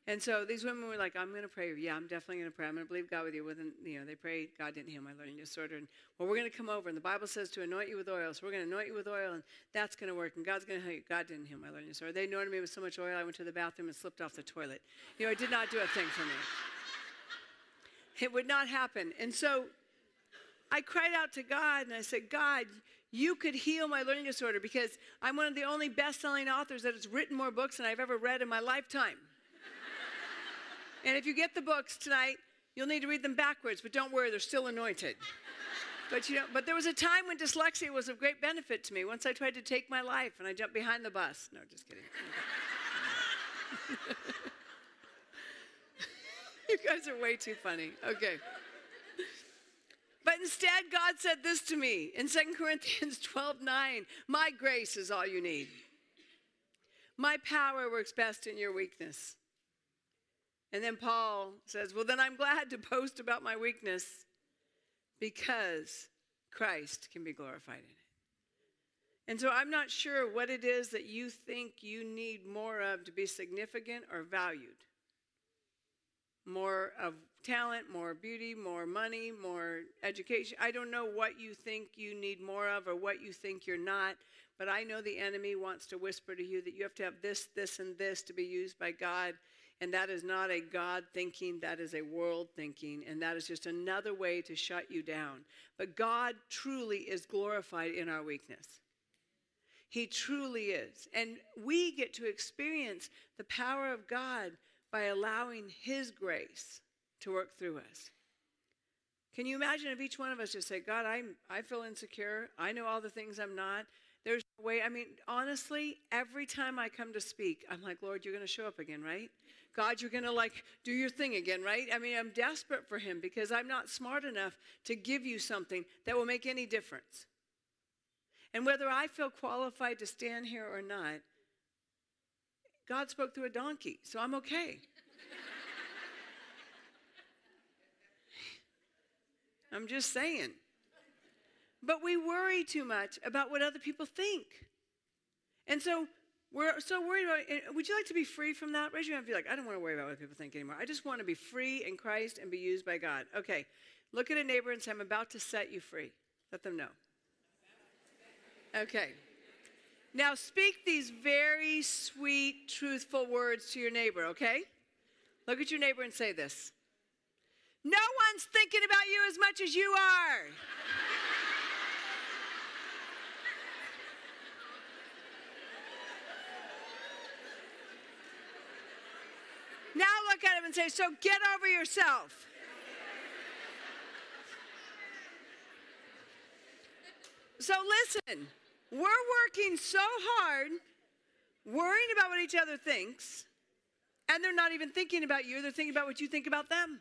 And so these women were like, I'm going to pray. Yeah, I'm definitely going to pray. I'm going to believe God with you. Within, you know, they prayed. God didn't heal my learning disorder. And well, we're going to come over. And the Bible says to anoint you with oil. So we're going to anoint you with oil, and that's going to work. And God's going to heal you. God didn't heal my learning disorder. They anointed me with so much oil, I went to the bathroom and slipped off the toilet. You know, it did not do a thing for me. It would not happen. And so I cried out to God and I said, God, you could heal my learning disorder because I'm one of the only best selling authors that has written more books than I've ever read in my lifetime. and if you get the books tonight, you'll need to read them backwards, but don't worry, they're still anointed. But you know, but there was a time when dyslexia was of great benefit to me. Once I tried to take my life and I jumped behind the bus. No, just kidding. you guys are way too funny. Okay. But instead, God said this to me in 2 Corinthians 12 9 My grace is all you need. My power works best in your weakness. And then Paul says, Well, then I'm glad to boast about my weakness because Christ can be glorified in it. And so I'm not sure what it is that you think you need more of to be significant or valued. More of talent, more beauty, more money, more education. I don't know what you think you need more of or what you think you're not, but I know the enemy wants to whisper to you that you have to have this, this, and this to be used by God. And that is not a God thinking, that is a world thinking, and that is just another way to shut you down. But God truly is glorified in our weakness. He truly is. And we get to experience the power of God by allowing His grace to work through us. Can you imagine if each one of us just said, God, I'm, I feel insecure. I know all the things I'm not. There's no way. I mean, honestly, every time I come to speak, I'm like, Lord, you're going to show up again, right? God, you're going to like do your thing again, right? I mean, I'm desperate for Him because I'm not smart enough to give you something that will make any difference. And whether I feel qualified to stand here or not, God spoke through a donkey, so I'm okay. I'm just saying. But we worry too much about what other people think. And so we're so worried about it. Would you like to be free from that? Raise your hand if you're like, I don't want to worry about what people think anymore. I just want to be free in Christ and be used by God. Okay. Look at a neighbor and say, I'm about to set you free. Let them know. Okay. Now speak these very sweet, truthful words to your neighbor, okay? Look at your neighbor and say this. No one's thinking about you as much as you are. now look at him and say, So get over yourself. So listen, we're working so hard, worrying about what each other thinks, and they're not even thinking about you, they're thinking about what you think about them.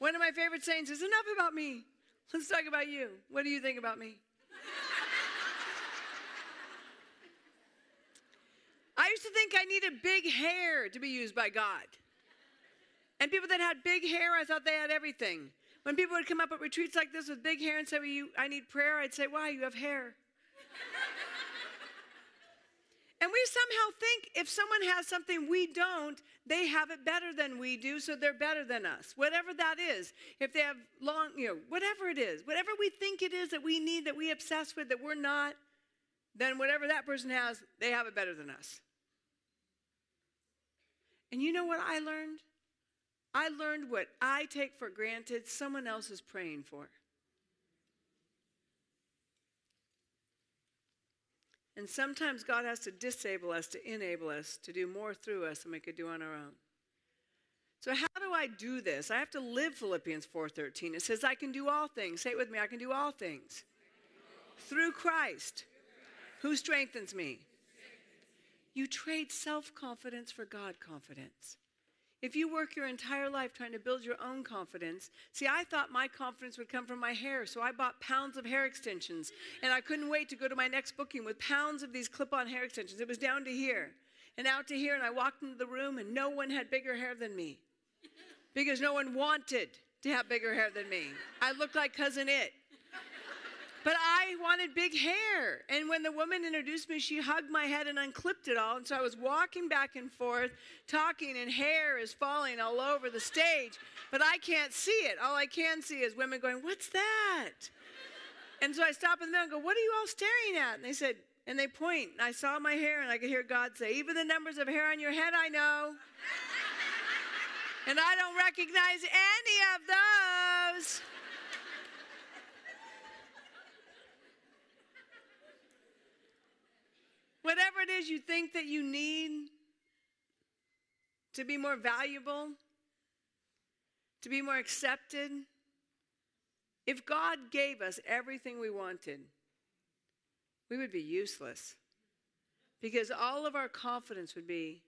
One of my favorite sayings is enough about me. Let's talk about you. What do you think about me? I used to think I needed big hair to be used by God. And people that had big hair, I thought they had everything. When people would come up at retreats like this with big hair and say, well, you, I need prayer, I'd say, Why? You have hair. and we somehow think if someone has something we don't, they have it better than we do, so they're better than us. Whatever that is. If they have long, you know, whatever it is, whatever we think it is that we need, that we obsess with, that we're not, then whatever that person has, they have it better than us. And you know what I learned? I learned what I take for granted, someone else is praying for. And sometimes God has to disable us to enable us to do more through us than we could do on our own. So how do I do this? I have to live Philippians 4:13. It says I can do all things. Say it with me. I can do all things. Through Christ who strengthens me. You trade self-confidence for God confidence. If you work your entire life trying to build your own confidence, see, I thought my confidence would come from my hair, so I bought pounds of hair extensions. And I couldn't wait to go to my next booking with pounds of these clip on hair extensions. It was down to here and out to here, and I walked into the room, and no one had bigger hair than me because no one wanted to have bigger hair than me. I looked like Cousin It. But I wanted big hair. And when the woman introduced me, she hugged my head and unclipped it all. And so I was walking back and forth, talking, and hair is falling all over the stage. But I can't see it. All I can see is women going, What's that? And so I stop in the middle and go, What are you all staring at? And they said, and they point. And I saw my hair and I could hear God say, Even the numbers of hair on your head, I know. and I don't recognize any of those. Whatever it is you think that you need to be more valuable, to be more accepted, if God gave us everything we wanted, we would be useless because all of our confidence would be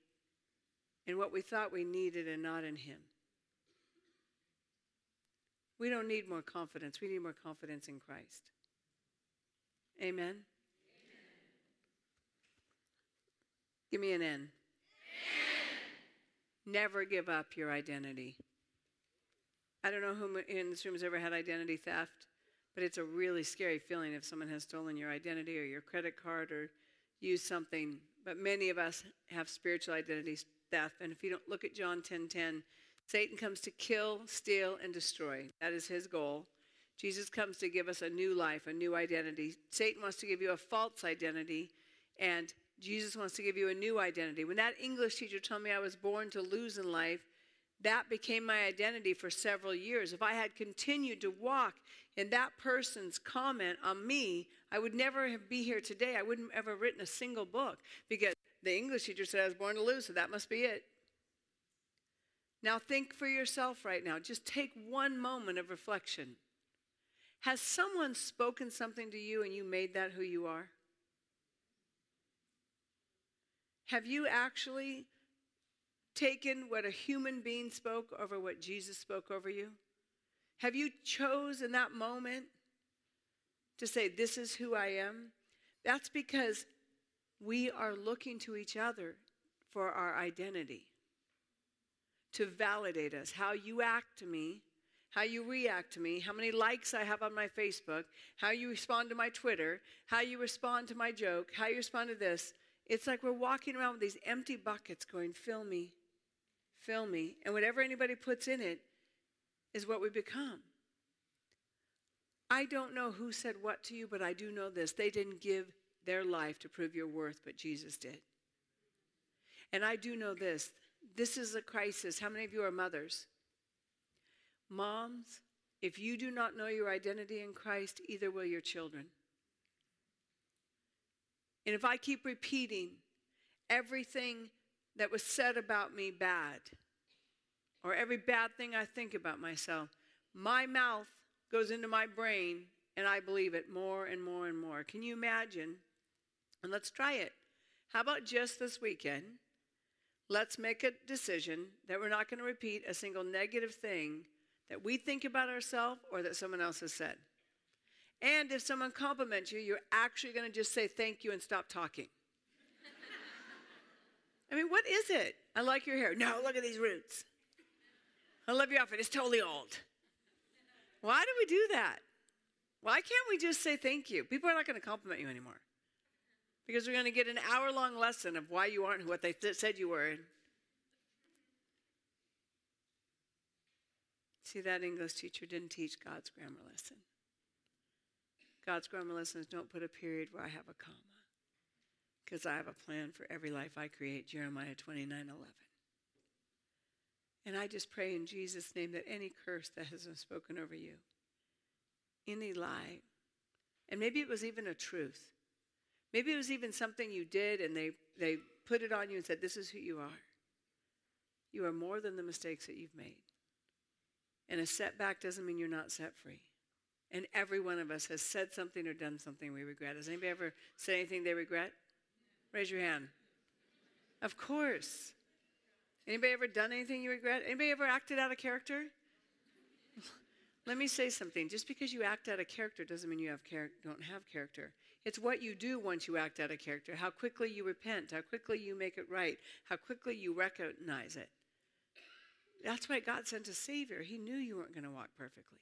in what we thought we needed and not in Him. We don't need more confidence, we need more confidence in Christ. Amen. Give me an N. Never give up your identity. I don't know who in this room has ever had identity theft, but it's a really scary feeling if someone has stolen your identity or your credit card or used something. But many of us have spiritual identity theft. And if you don't look at John 10:10, 10, 10, Satan comes to kill, steal, and destroy. That is his goal. Jesus comes to give us a new life, a new identity. Satan wants to give you a false identity, and Jesus wants to give you a new identity. When that English teacher told me I was born to lose in life, that became my identity for several years. If I had continued to walk in that person's comment on me, I would never have be here today. I wouldn't have ever written a single book because the English teacher said I was born to lose, so that must be it. Now think for yourself right now. Just take one moment of reflection. Has someone spoken something to you and you made that who you are? Have you actually taken what a human being spoke over what Jesus spoke over you? Have you chose in that moment to say, This is who I am? That's because we are looking to each other for our identity, to validate us. How you act to me, how you react to me, how many likes I have on my Facebook, how you respond to my Twitter, how you respond to my joke, how you respond to this. It's like we're walking around with these empty buckets going, fill me, fill me. And whatever anybody puts in it is what we become. I don't know who said what to you, but I do know this. They didn't give their life to prove your worth, but Jesus did. And I do know this. This is a crisis. How many of you are mothers? Moms, if you do not know your identity in Christ, either will your children. And if I keep repeating everything that was said about me bad, or every bad thing I think about myself, my mouth goes into my brain and I believe it more and more and more. Can you imagine? And let's try it. How about just this weekend? Let's make a decision that we're not going to repeat a single negative thing that we think about ourselves or that someone else has said. And if someone compliments you, you're actually going to just say thank you and stop talking. I mean, what is it? I like your hair. No, look at these roots. I love your outfit. It's totally old. Why do we do that? Why can't we just say thank you? People are not going to compliment you anymore because we're going to get an hour long lesson of why you aren't what they th- said you were. See, that English teacher didn't teach God's grammar lesson. God's grammar lessons don't put a period where I have a comma. Because I have a plan for every life I create, Jeremiah 29 11. And I just pray in Jesus' name that any curse that has been spoken over you, any lie, and maybe it was even a truth. Maybe it was even something you did and they, they put it on you and said, This is who you are. You are more than the mistakes that you've made. And a setback doesn't mean you're not set free. And every one of us has said something or done something we regret. Has anybody ever said anything they regret? Raise your hand. Of course. Anybody ever done anything you regret? Anybody ever acted out of character? Let me say something. Just because you act out of character doesn't mean you have char- don't have character. It's what you do once you act out of character. How quickly you repent, how quickly you make it right, how quickly you recognize it. That's why God sent a Savior. He knew you weren't going to walk perfectly.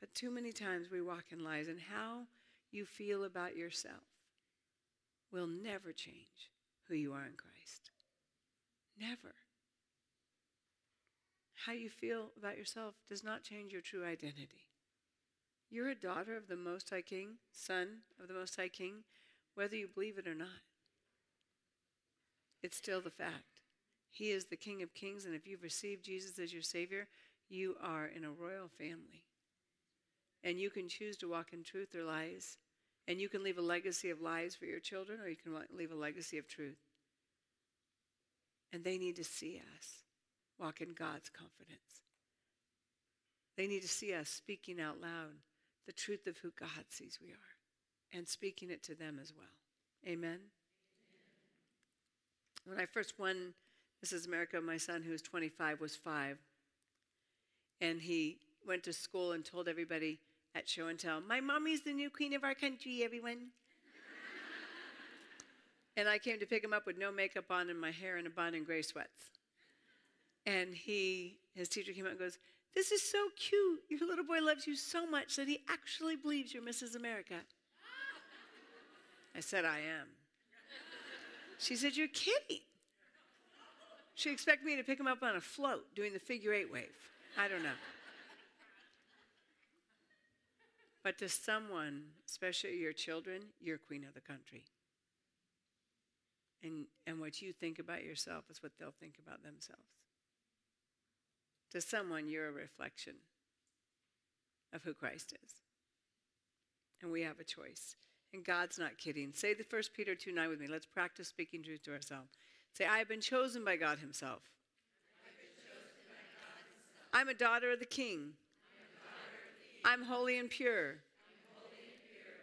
But too many times we walk in lies, and how you feel about yourself will never change who you are in Christ. Never. How you feel about yourself does not change your true identity. You're a daughter of the Most High King, son of the Most High King, whether you believe it or not. It's still the fact. He is the King of Kings, and if you've received Jesus as your Savior, you are in a royal family. And you can choose to walk in truth or lies. And you can leave a legacy of lies for your children, or you can leave a legacy of truth. And they need to see us walk in God's confidence. They need to see us speaking out loud the truth of who God sees we are and speaking it to them as well. Amen. Amen. When I first won Mrs. America, my son, who was 25, was five. And he went to school and told everybody at show and tell, My mommy's the new queen of our country, everyone. and I came to pick him up with no makeup on and my hair in a bun and gray sweats. And he, his teacher came out and goes, This is so cute. Your little boy loves you so much that he actually believes you're Mrs. America. I said, I am. She said, You're kidding. She expected me to pick him up on a float doing the figure eight wave. I don't know. But to someone, especially your children, you're queen of the country. And, and what you think about yourself is what they'll think about themselves. To someone, you're a reflection of who Christ is. And we have a choice. And God's not kidding. Say the first Peter 2 9 with me. Let's practice speaking truth to ourselves. Say, I have been chosen by God Himself. I'm a daughter of the King. I'm holy and pure.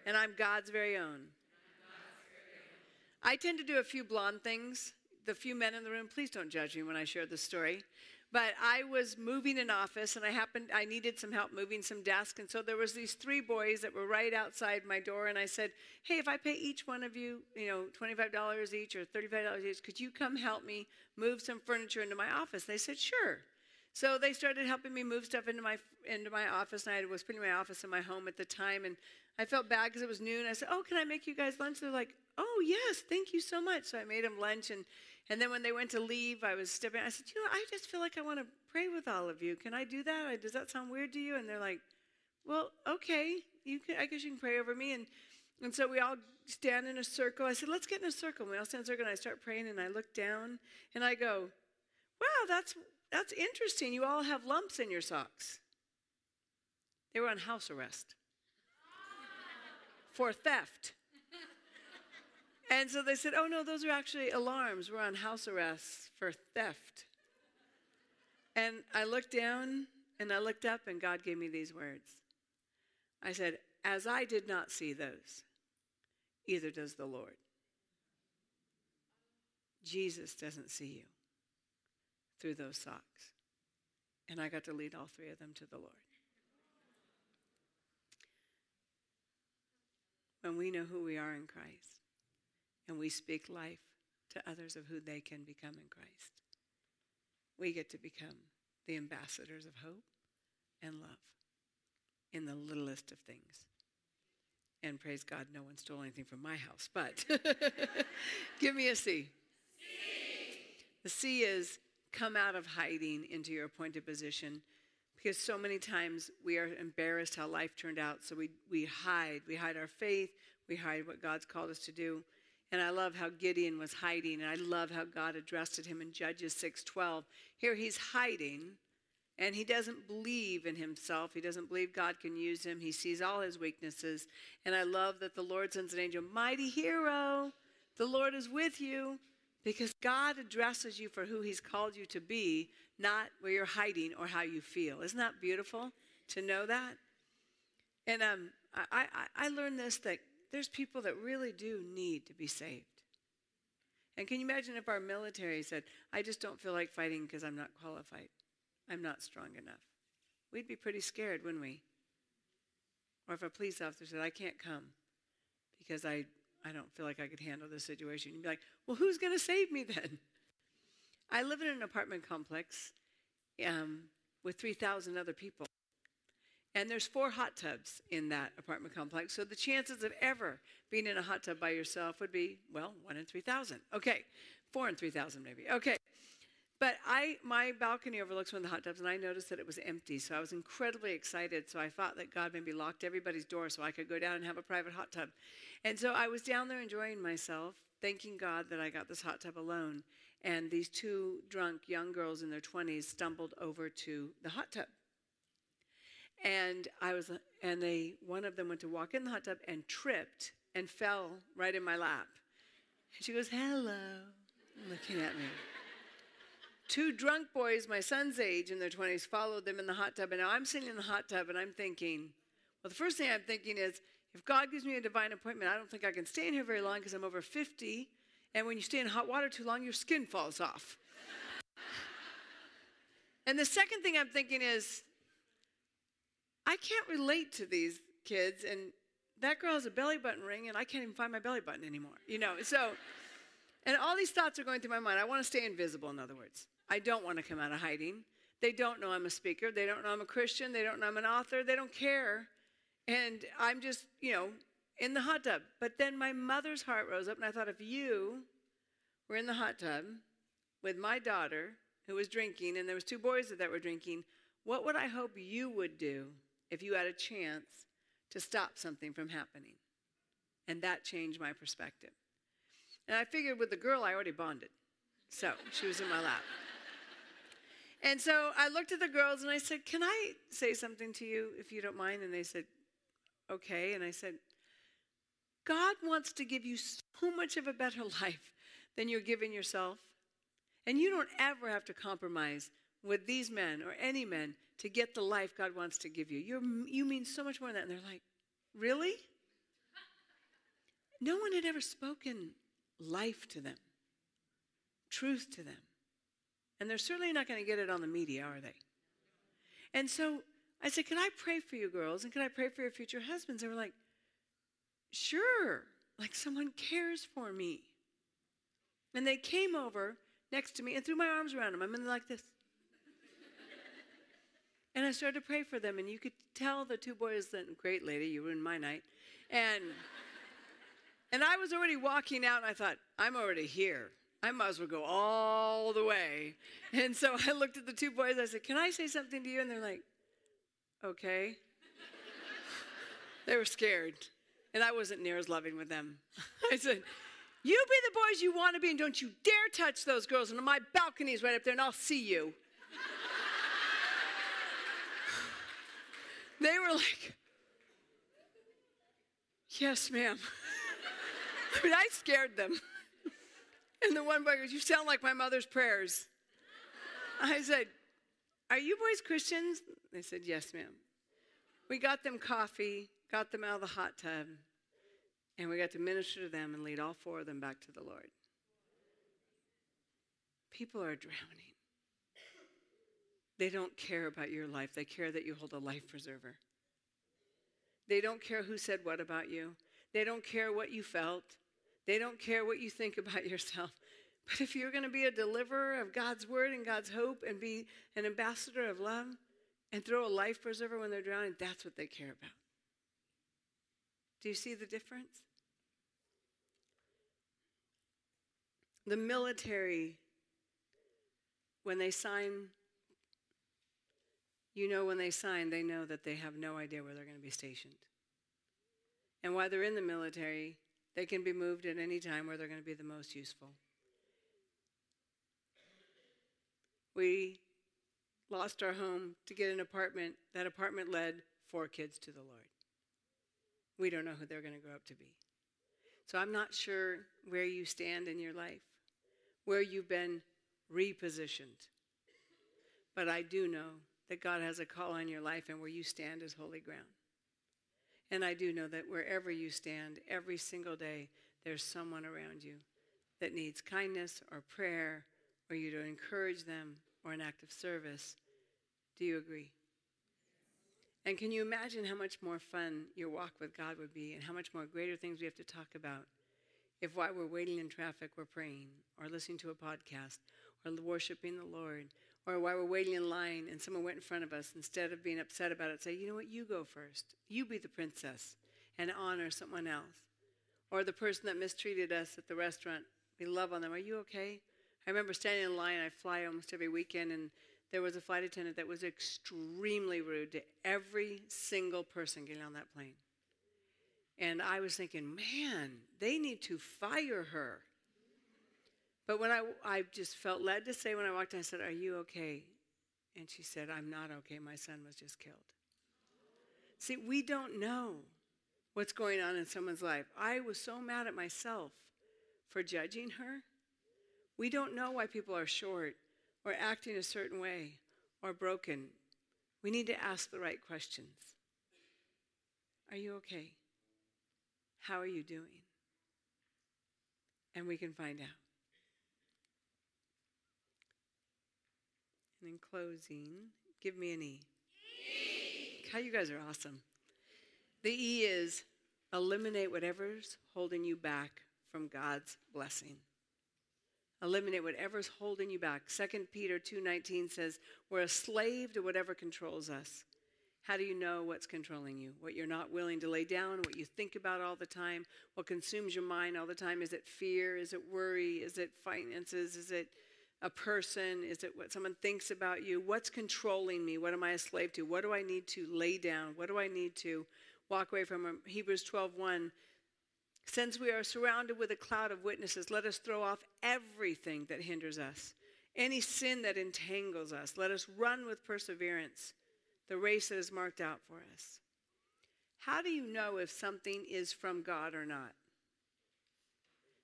And I'm God's very own. I tend to do a few blonde things. The few men in the room, please don't judge me when I share this story. But I was moving an office and I happened I needed some help moving some desks and so there was these three boys that were right outside my door and I said, "Hey, if I pay each one of you, you know, $25 each or $35 each, could you come help me move some furniture into my office?" They said, "Sure." So they started helping me move stuff into my into my office, and I was putting my office in my home at the time, and I felt bad because it was noon. I said, "Oh, can I make you guys lunch?" They're like, "Oh, yes, thank you so much." So I made them lunch, and and then when they went to leave, I was stepping. I said, "You know, I just feel like I want to pray with all of you. Can I do that? Does that sound weird to you?" And they're like, "Well, okay. You can. I guess you can pray over me." And and so we all stand in a circle. I said, "Let's get in a circle." And we all stand in a circle, and I start praying, and I look down, and I go, "Wow, that's that's interesting. You all have lumps in your socks." They were on house arrest for theft. And so they said, oh no, those are actually alarms. We're on house arrest for theft. And I looked down and I looked up, and God gave me these words. I said, As I did not see those, either does the Lord. Jesus doesn't see you through those socks. And I got to lead all three of them to the Lord. When we know who we are in Christ, and we speak life to others of who they can become in Christ. We get to become the ambassadors of hope and love in the littlest of things. And praise God, no one stole anything from my house, but give me a C. C. The C is come out of hiding into your appointed position because so many times we are embarrassed how life turned out. So we, we hide. We hide our faith. We hide what God's called us to do. And I love how Gideon was hiding, and I love how God addressed him in Judges 6:12. Here he's hiding, and he doesn't believe in himself. He doesn't believe God can use him. He sees all his weaknesses. And I love that the Lord sends an angel, mighty hero, the Lord is with you, because God addresses you for who he's called you to be, not where you're hiding or how you feel. Isn't that beautiful to know that? And um, I, I, I learned this that there's people that really do need to be saved. And can you imagine if our military said, I just don't feel like fighting because I'm not qualified? I'm not strong enough. We'd be pretty scared, wouldn't we? Or if a police officer said, I can't come because I, I don't feel like I could handle this situation. You'd be like, well, who's going to save me then? I live in an apartment complex um, with 3,000 other people. And there's four hot tubs in that apartment complex. So the chances of ever being in a hot tub by yourself would be, well, one in 3,000. Okay, four in 3,000 maybe. Okay. But I, my balcony overlooks one of the hot tubs, and I noticed that it was empty. So I was incredibly excited. So I thought that God maybe locked everybody's door so I could go down and have a private hot tub. And so I was down there enjoying myself, thanking God that I got this hot tub alone. And these two drunk young girls in their 20s stumbled over to the hot tub. And I was, and they, one of them went to walk in the hot tub and tripped and fell right in my lap. And she goes, "Hello," looking at me. Two drunk boys, my son's age, in their 20s, followed them in the hot tub. And now I'm sitting in the hot tub and I'm thinking, well, the first thing I'm thinking is, if God gives me a divine appointment, I don't think I can stay in here very long because I'm over 50. And when you stay in hot water too long, your skin falls off. and the second thing I'm thinking is, I can't relate to these kids. And that girl has a belly button ring, and I can't even find my belly button anymore. You know, so, and all these thoughts are going through my mind. I want to stay invisible, in other words. I don't want to come out of hiding. They don't know I'm a speaker. They don't know I'm a Christian. They don't know I'm an author. They don't care. And I'm just, you know, in the hot tub. But then my mother's heart rose up, and I thought, if you were in the hot tub with my daughter who was drinking, and there was two boys that were drinking, what would I hope you would do if you had a chance to stop something from happening? And that changed my perspective. And I figured with the girl, I already bonded. So she was in my lap. And so I looked at the girls and I said, Can I say something to you if you don't mind? And they said, Okay. And I said, God wants to give you so much of a better life than you're giving yourself. And you don't ever have to compromise with these men or any men to get the life God wants to give you. You're, you mean so much more than that. And they're like, Really? No one had ever spoken life to them, truth to them. And they're certainly not going to get it on the media, are they? And so I said, Can I pray for you girls? And can I pray for your future husbands? They were like, Sure. Like someone cares for me. And they came over next to me and threw my arms around them. I'm in like this. and I started to pray for them. And you could tell the two boys that, great lady, you ruined my night. And, and I was already walking out and I thought, I'm already here. I might as well go all the way. And so I looked at the two boys. I said, Can I say something to you? And they're like, Okay. they were scared. And I wasn't near as loving with them. I said, You be the boys you want to be, and don't you dare touch those girls. And my balcony's right up there, and I'll see you. they were like, Yes, ma'am. I mean, I scared them. And the one boy goes, You sound like my mother's prayers. I said, Are you boys Christians? They said, Yes, ma'am. We got them coffee, got them out of the hot tub, and we got to minister to them and lead all four of them back to the Lord. People are drowning. They don't care about your life, they care that you hold a life preserver. They don't care who said what about you. They don't care what you felt. They don't care what you think about yourself. But if you're going to be a deliverer of God's word and God's hope and be an ambassador of love and throw a life preserver when they're drowning, that's what they care about. Do you see the difference? The military, when they sign, you know, when they sign, they know that they have no idea where they're going to be stationed. And while they're in the military, they can be moved at any time where they're going to be the most useful. We lost our home to get an apartment. That apartment led four kids to the Lord. We don't know who they're going to grow up to be. So I'm not sure where you stand in your life, where you've been repositioned. But I do know that God has a call on your life and where you stand is holy ground. And I do know that wherever you stand, every single day, there's someone around you that needs kindness or prayer or you to encourage them or an act of service. Do you agree? And can you imagine how much more fun your walk with God would be and how much more greater things we have to talk about if while we're waiting in traffic we're praying or listening to a podcast or worshiping the Lord or while we're waiting in line and someone went in front of us, instead of being upset about it, say, you know what, you go first. You be the princess and honor someone else. Or the person that mistreated us at the restaurant, we love on them. Are you okay? I remember standing in line, I fly almost every weekend, and there was a flight attendant that was extremely rude to every single person getting on that plane. And I was thinking, man, they need to fire her. But when I, I just felt led to say when I walked in, I said, Are you okay? And she said, I'm not okay. My son was just killed. See, we don't know what's going on in someone's life. I was so mad at myself for judging her. We don't know why people are short or acting a certain way or broken. We need to ask the right questions. Are you okay? How are you doing? And we can find out. And in closing, give me an E. e. How you guys are awesome. The E is eliminate whatever's holding you back from God's blessing. Eliminate whatever's holding you back. 2 Peter 2:19 says, "We're a slave to whatever controls us." How do you know what's controlling you? What you're not willing to lay down, what you think about all the time, what consumes your mind all the time? Is it fear? Is it worry? Is it finances? Is it a person? Is it what someone thinks about you? What's controlling me? What am I a slave to? What do I need to lay down? What do I need to walk away from? Um, Hebrews 12:1 Since we are surrounded with a cloud of witnesses, let us throw off everything that hinders us, any sin that entangles us. Let us run with perseverance the race that is marked out for us. How do you know if something is from God or not?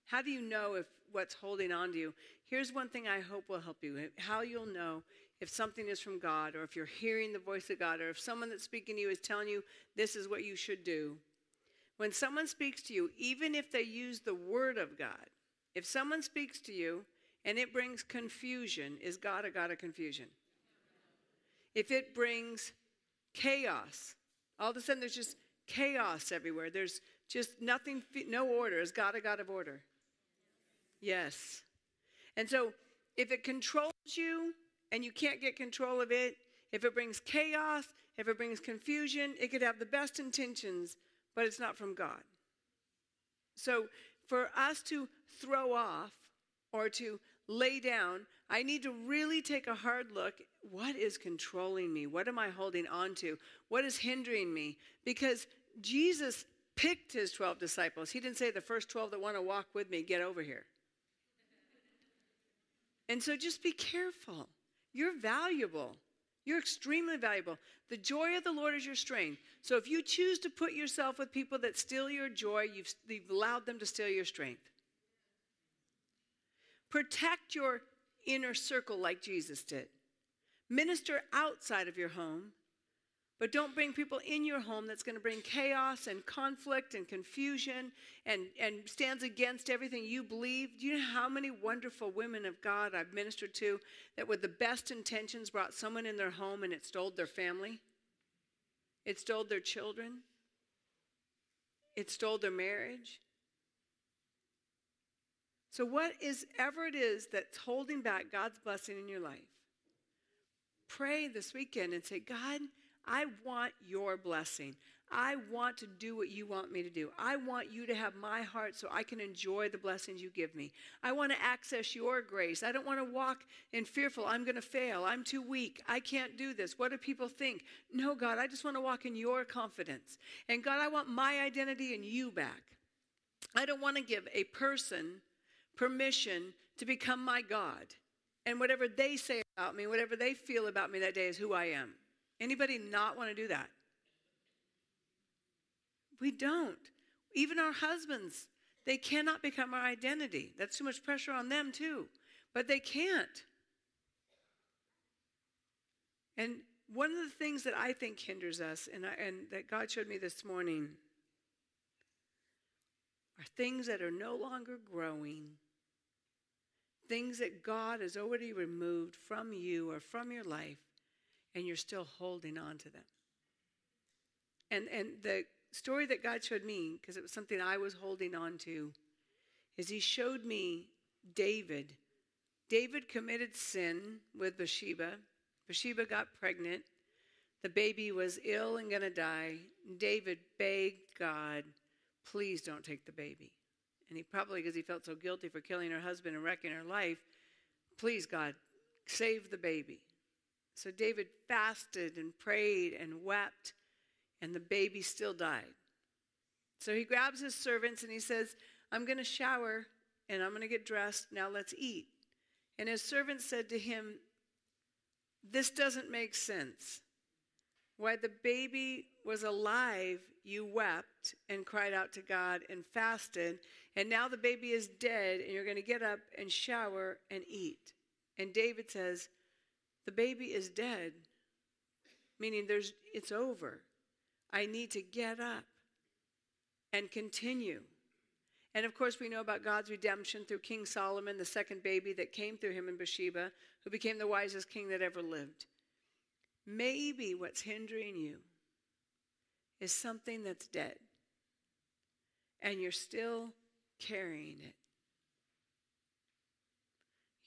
How do you know if what's holding on to you? Here's one thing I hope will help you how you'll know if something is from God or if you're hearing the voice of God or if someone that's speaking to you is telling you this is what you should do. When someone speaks to you, even if they use the word of God, if someone speaks to you and it brings confusion, is God a God of confusion? If it brings chaos, all of a sudden there's just chaos everywhere. There's just nothing, no order. Is God a God of order? Yes. And so if it controls you and you can't get control of it, if it brings chaos, if it brings confusion, it could have the best intentions, but it's not from God. So for us to throw off or to lay down, I need to really take a hard look. What is controlling me? What am I holding on to? What is hindering me? Because Jesus picked his 12 disciples. He didn't say the first 12 that want to walk with me, get over here. And so just be careful. You're valuable. You're extremely valuable. The joy of the Lord is your strength. So if you choose to put yourself with people that steal your joy, you've, you've allowed them to steal your strength. Protect your inner circle like Jesus did. Minister outside of your home but don't bring people in your home that's going to bring chaos and conflict and confusion and, and stands against everything you believe. Do you know how many wonderful women of God I've ministered to that, with the best intentions, brought someone in their home and it stole their family? It stole their children? It stole their marriage? So, what is ever it is that's holding back God's blessing in your life, pray this weekend and say, God, I want your blessing. I want to do what you want me to do. I want you to have my heart so I can enjoy the blessings you give me. I want to access your grace. I don't want to walk in fearful, I'm going to fail. I'm too weak. I can't do this. What do people think? No, God, I just want to walk in your confidence. And God, I want my identity in you back. I don't want to give a person permission to become my God. And whatever they say about me, whatever they feel about me that day is who I am. Anybody not want to do that? We don't. Even our husbands, they cannot become our identity. That's too much pressure on them, too. But they can't. And one of the things that I think hinders us, and, I, and that God showed me this morning, are things that are no longer growing things that God has already removed from you or from your life, and you're still holding on to them. And, and the story that God showed me, because it was something I was holding on to, is He showed me David. David committed sin with Bathsheba. Bathsheba got pregnant. The baby was ill and going to die. David begged God, please don't take the baby. And he probably, because he felt so guilty for killing her husband and wrecking her life, please, God, save the baby. So David fasted and prayed and wept, and the baby still died. So he grabs his servants and he says, I'm going to shower and I'm going to get dressed. Now let's eat. And his servants said to him, This doesn't make sense. Why the baby was alive, you wept and cried out to God and fasted, and now the baby is dead, and you're going to get up and shower and eat. And David says, The baby is dead, meaning there's, it's over. I need to get up and continue. And of course, we know about God's redemption through King Solomon, the second baby that came through him in Bathsheba, who became the wisest king that ever lived. Maybe what's hindering you is something that's dead, and you're still carrying it.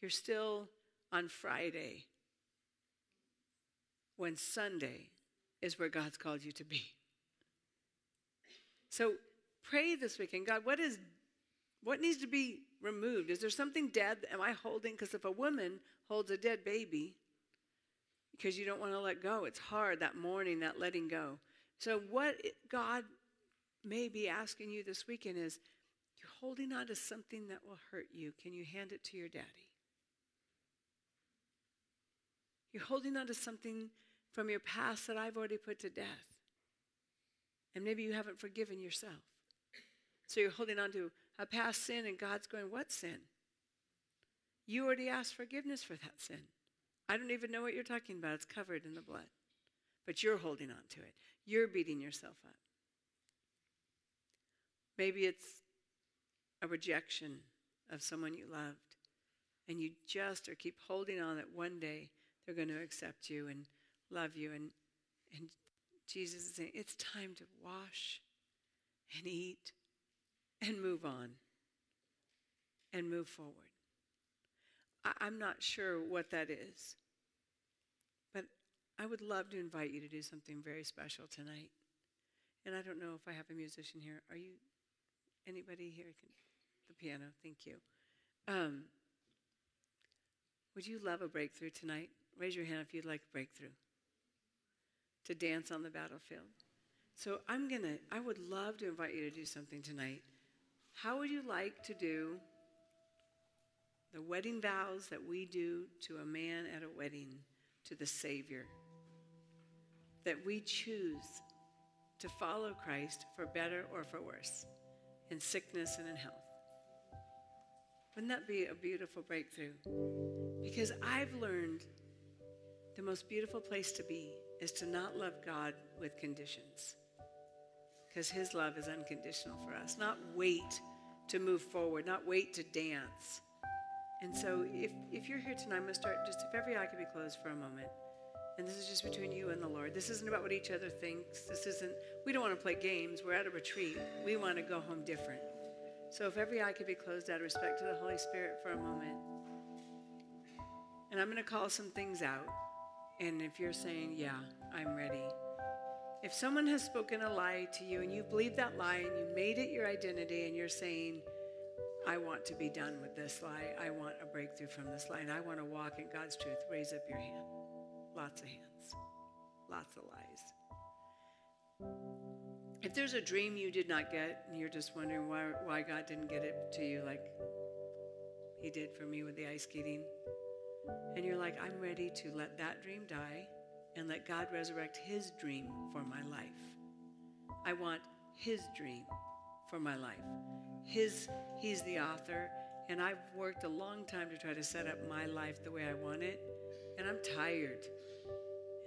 You're still on Friday when Sunday is where God's called you to be. So pray this weekend God, what is what needs to be removed? Is there something dead? Am I holding? Because if a woman holds a dead baby, because you don't want to let go. It's hard that morning, that letting go. So, what God may be asking you this weekend is you're holding on to something that will hurt you. Can you hand it to your daddy? You're holding on to something from your past that I've already put to death. And maybe you haven't forgiven yourself. So you're holding on to a past sin, and God's going, What sin? You already asked forgiveness for that sin. I don't even know what you're talking about. It's covered in the blood. But you're holding on to it. You're beating yourself up. Maybe it's a rejection of someone you loved, and you just or keep holding on that one day they're going to accept you and love you. And, and Jesus is saying, it's time to wash and eat and move on and move forward. I, am not sure what that is. But I would love to invite you to do something very special tonight. And I don't know if I have a musician here. Are you anybody here? Can, the piano, thank you. Um, would you love a breakthrough tonight? Raise your hand if you'd like a breakthrough. To dance on the battlefield. So I'm gonna, I would love to invite you to do something tonight. How would you like to do the wedding vows that we do to a man at a wedding to the Savior. That we choose to follow Christ for better or for worse, in sickness and in health. Wouldn't that be a beautiful breakthrough? Because I've learned the most beautiful place to be is to not love God with conditions. Because His love is unconditional for us. Not wait to move forward, not wait to dance, and so if, if you're here tonight, I'm going to start just if every eye could be closed for a moment. And this is just between you and the Lord. This isn't about what each other thinks. This isn't, we don't want to play games. We're at a retreat. We want to go home different. So if every eye could be closed out of respect to the Holy Spirit for a moment. And I'm going to call some things out. And if you're saying, yeah, I'm ready. If someone has spoken a lie to you and you believe that lie and you made it your identity and you're saying, I want to be done with this lie. I want a breakthrough from this lie. And I want to walk in God's truth. Raise up your hand. Lots of hands. Lots of lies. If there's a dream you did not get and you're just wondering why, why God didn't get it to you like He did for me with the ice skating, and you're like, I'm ready to let that dream die and let God resurrect His dream for my life. I want His dream for my life. His, he's the author, and I've worked a long time to try to set up my life the way I want it, and I'm tired.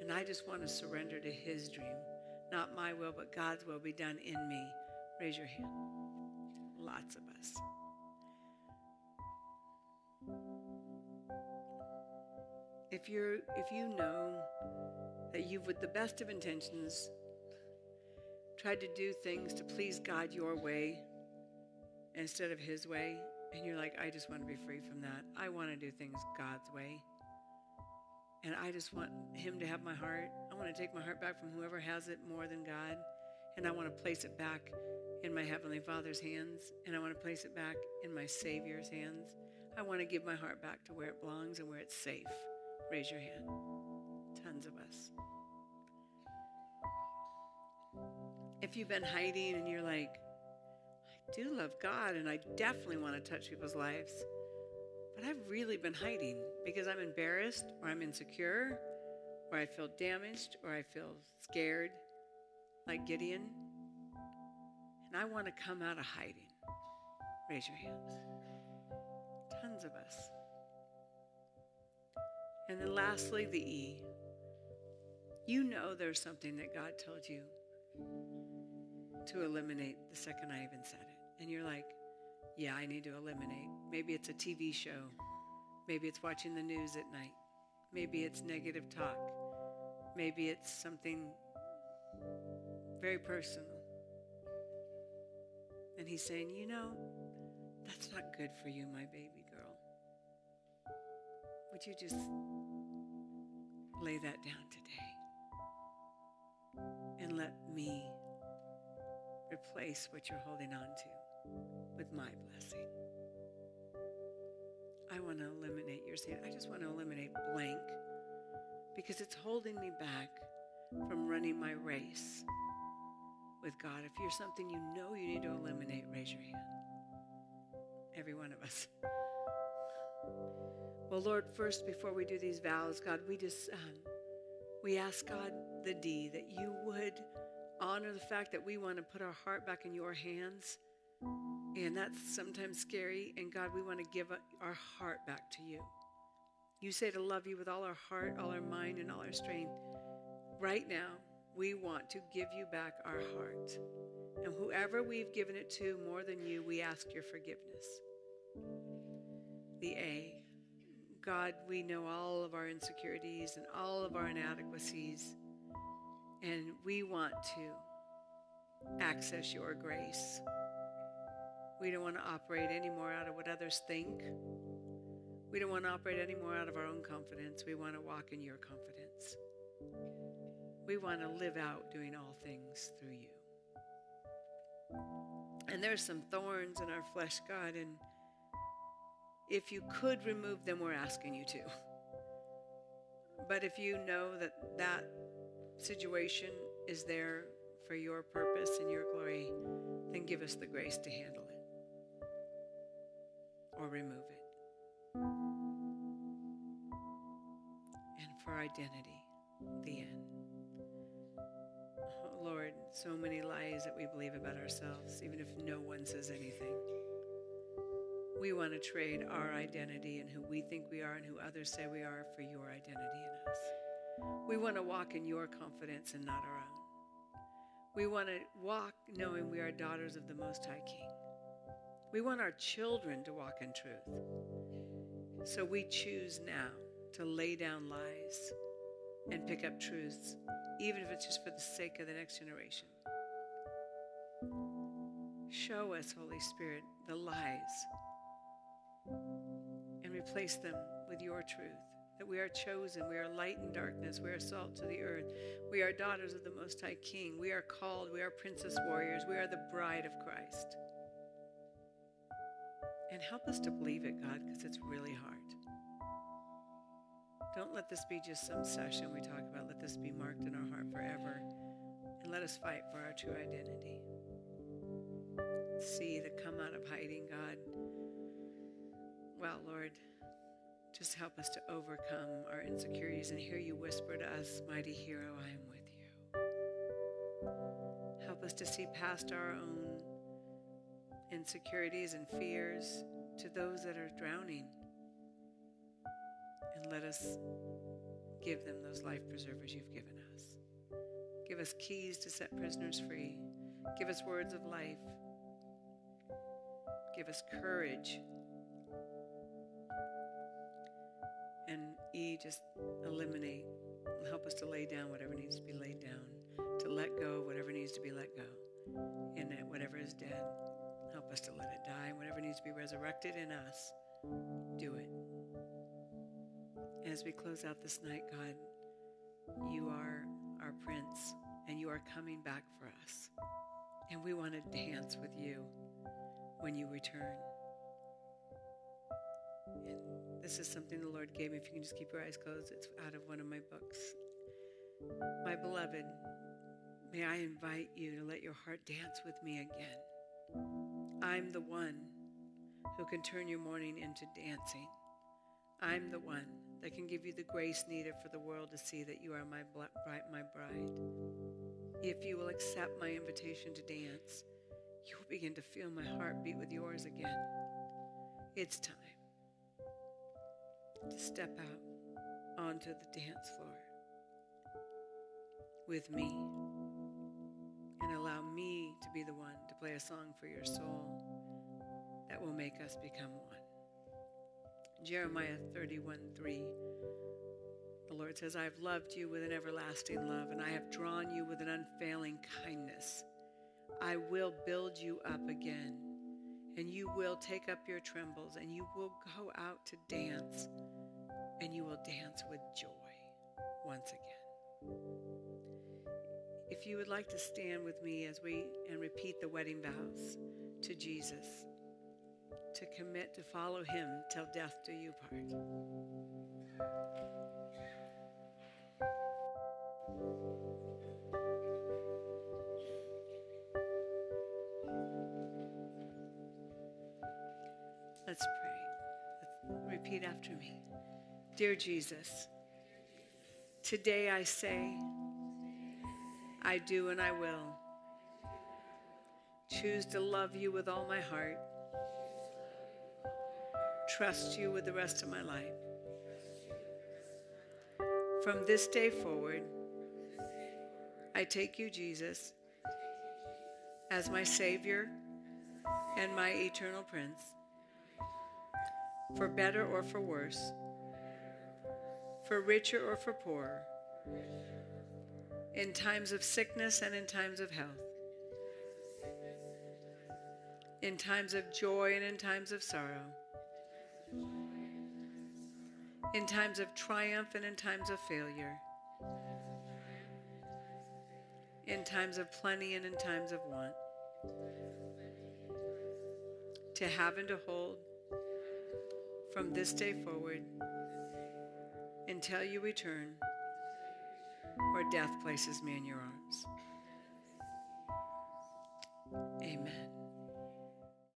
And I just want to surrender to His dream. Not my will, but God's will be done in me. Raise your hand. Lots of us. If you're if you know that you've with the best of intentions tried to do things to please God your way instead of his way and you're like I just want to be free from that. I want to do things God's way. And I just want him to have my heart. I want to take my heart back from whoever has it more than God and I want to place it back in my heavenly Father's hands and I want to place it back in my Savior's hands. I want to give my heart back to where it belongs and where it's safe. Raise your hand. Tons of us. If you've been hiding and you're like, I do love God and I definitely want to touch people's lives, but I've really been hiding because I'm embarrassed or I'm insecure or I feel damaged or I feel scared, like Gideon, and I want to come out of hiding. Raise your hands. Tons of us. And then lastly, the E. You know there's something that God told you to eliminate the second I even said it. And you're like, yeah, I need to eliminate. Maybe it's a TV show. Maybe it's watching the news at night. Maybe it's negative talk. Maybe it's something very personal. And he's saying, you know, that's not good for you, my baby girl. Would you just lay that down today and let me replace what you're holding on to with my blessing? I want to eliminate your sin. I just want to eliminate blank because it's holding me back from running my race with God. If you're something you know you need to eliminate, raise your hand. Every one of us. Well, Lord, first, before we do these vows, God, we just, um, we ask God the D that you would honor the fact that we want to put our heart back in your hands. And that's sometimes scary. And God, we want to give our heart back to you. You say to love you with all our heart, all our mind, and all our strength. Right now, we want to give you back our heart. And whoever we've given it to more than you, we ask your forgiveness. The A. God, we know all of our insecurities and all of our inadequacies, and we want to access your grace. We don't want to operate anymore out of what others think. We don't want to operate anymore out of our own confidence. We want to walk in your confidence. We want to live out doing all things through you. And there's some thorns in our flesh, God, and if you could remove them, we're asking you to. But if you know that that situation is there for your purpose and your glory, then give us the grace to handle it or remove it. And for identity, the end. Oh, Lord, so many lies that we believe about ourselves, even if no one says anything. We want to trade our identity and who we think we are and who others say we are for your identity in us. We want to walk in your confidence and not our own. We want to walk knowing we are daughters of the Most High King. We want our children to walk in truth. So we choose now to lay down lies and pick up truths, even if it's just for the sake of the next generation. Show us, Holy Spirit, the lies and replace them with your truth. That we are chosen, we are light in darkness, we are salt to the earth, we are daughters of the Most High King, we are called, we are princess warriors, we are the bride of Christ. And help us to believe it, God, because it's really hard. Don't let this be just some session we talk about. Let this be marked in our heart forever. And let us fight for our true identity. See the come out of hiding, God well, Lord, just help us to overcome our insecurities and hear you whisper to us, Mighty hero, I am with you. Help us to see past our own insecurities and fears to those that are drowning. And let us give them those life preservers you've given us. Give us keys to set prisoners free. Give us words of life. Give us courage Just eliminate. Help us to lay down whatever needs to be laid down, to let go whatever needs to be let go, and that whatever is dead, help us to let it die. And whatever needs to be resurrected in us, do it. As we close out this night, God, you are our Prince, and you are coming back for us. And we want to dance with you when you return. And this is something the Lord gave me. If you can just keep your eyes closed, it's out of one of my books. My beloved, may I invite you to let your heart dance with me again. I'm the one who can turn your mourning into dancing. I'm the one that can give you the grace needed for the world to see that you are my, bride, my bride. If you will accept my invitation to dance, you will begin to feel my heart beat with yours again. It's time to step out onto the dance floor with me and allow me to be the one to play a song for your soul that will make us become one. Jeremiah 31 3. The Lord says, I have loved you with an everlasting love, and I have drawn you with an unfailing kindness. I will build you up again, and you will take up your timbrels, and you will go out to dance, and you will dance with joy once again. If you would like to stand with me as we and repeat the wedding vows to Jesus, to commit to follow him till death do you part. Let's pray. Repeat after me. Dear Jesus, today I say, I do and I will. Choose to love you with all my heart trust you with the rest of my life. From this day forward, I take you, Jesus, as my Savior and my eternal Prince, for better or for worse, for richer or for poorer, in times of sickness and in times of health, in times of joy and in times of sorrow in times of triumph and in times of failure, in times of plenty and in times of want, to have and to hold from this day forward until you return or death places me in your arms. Amen.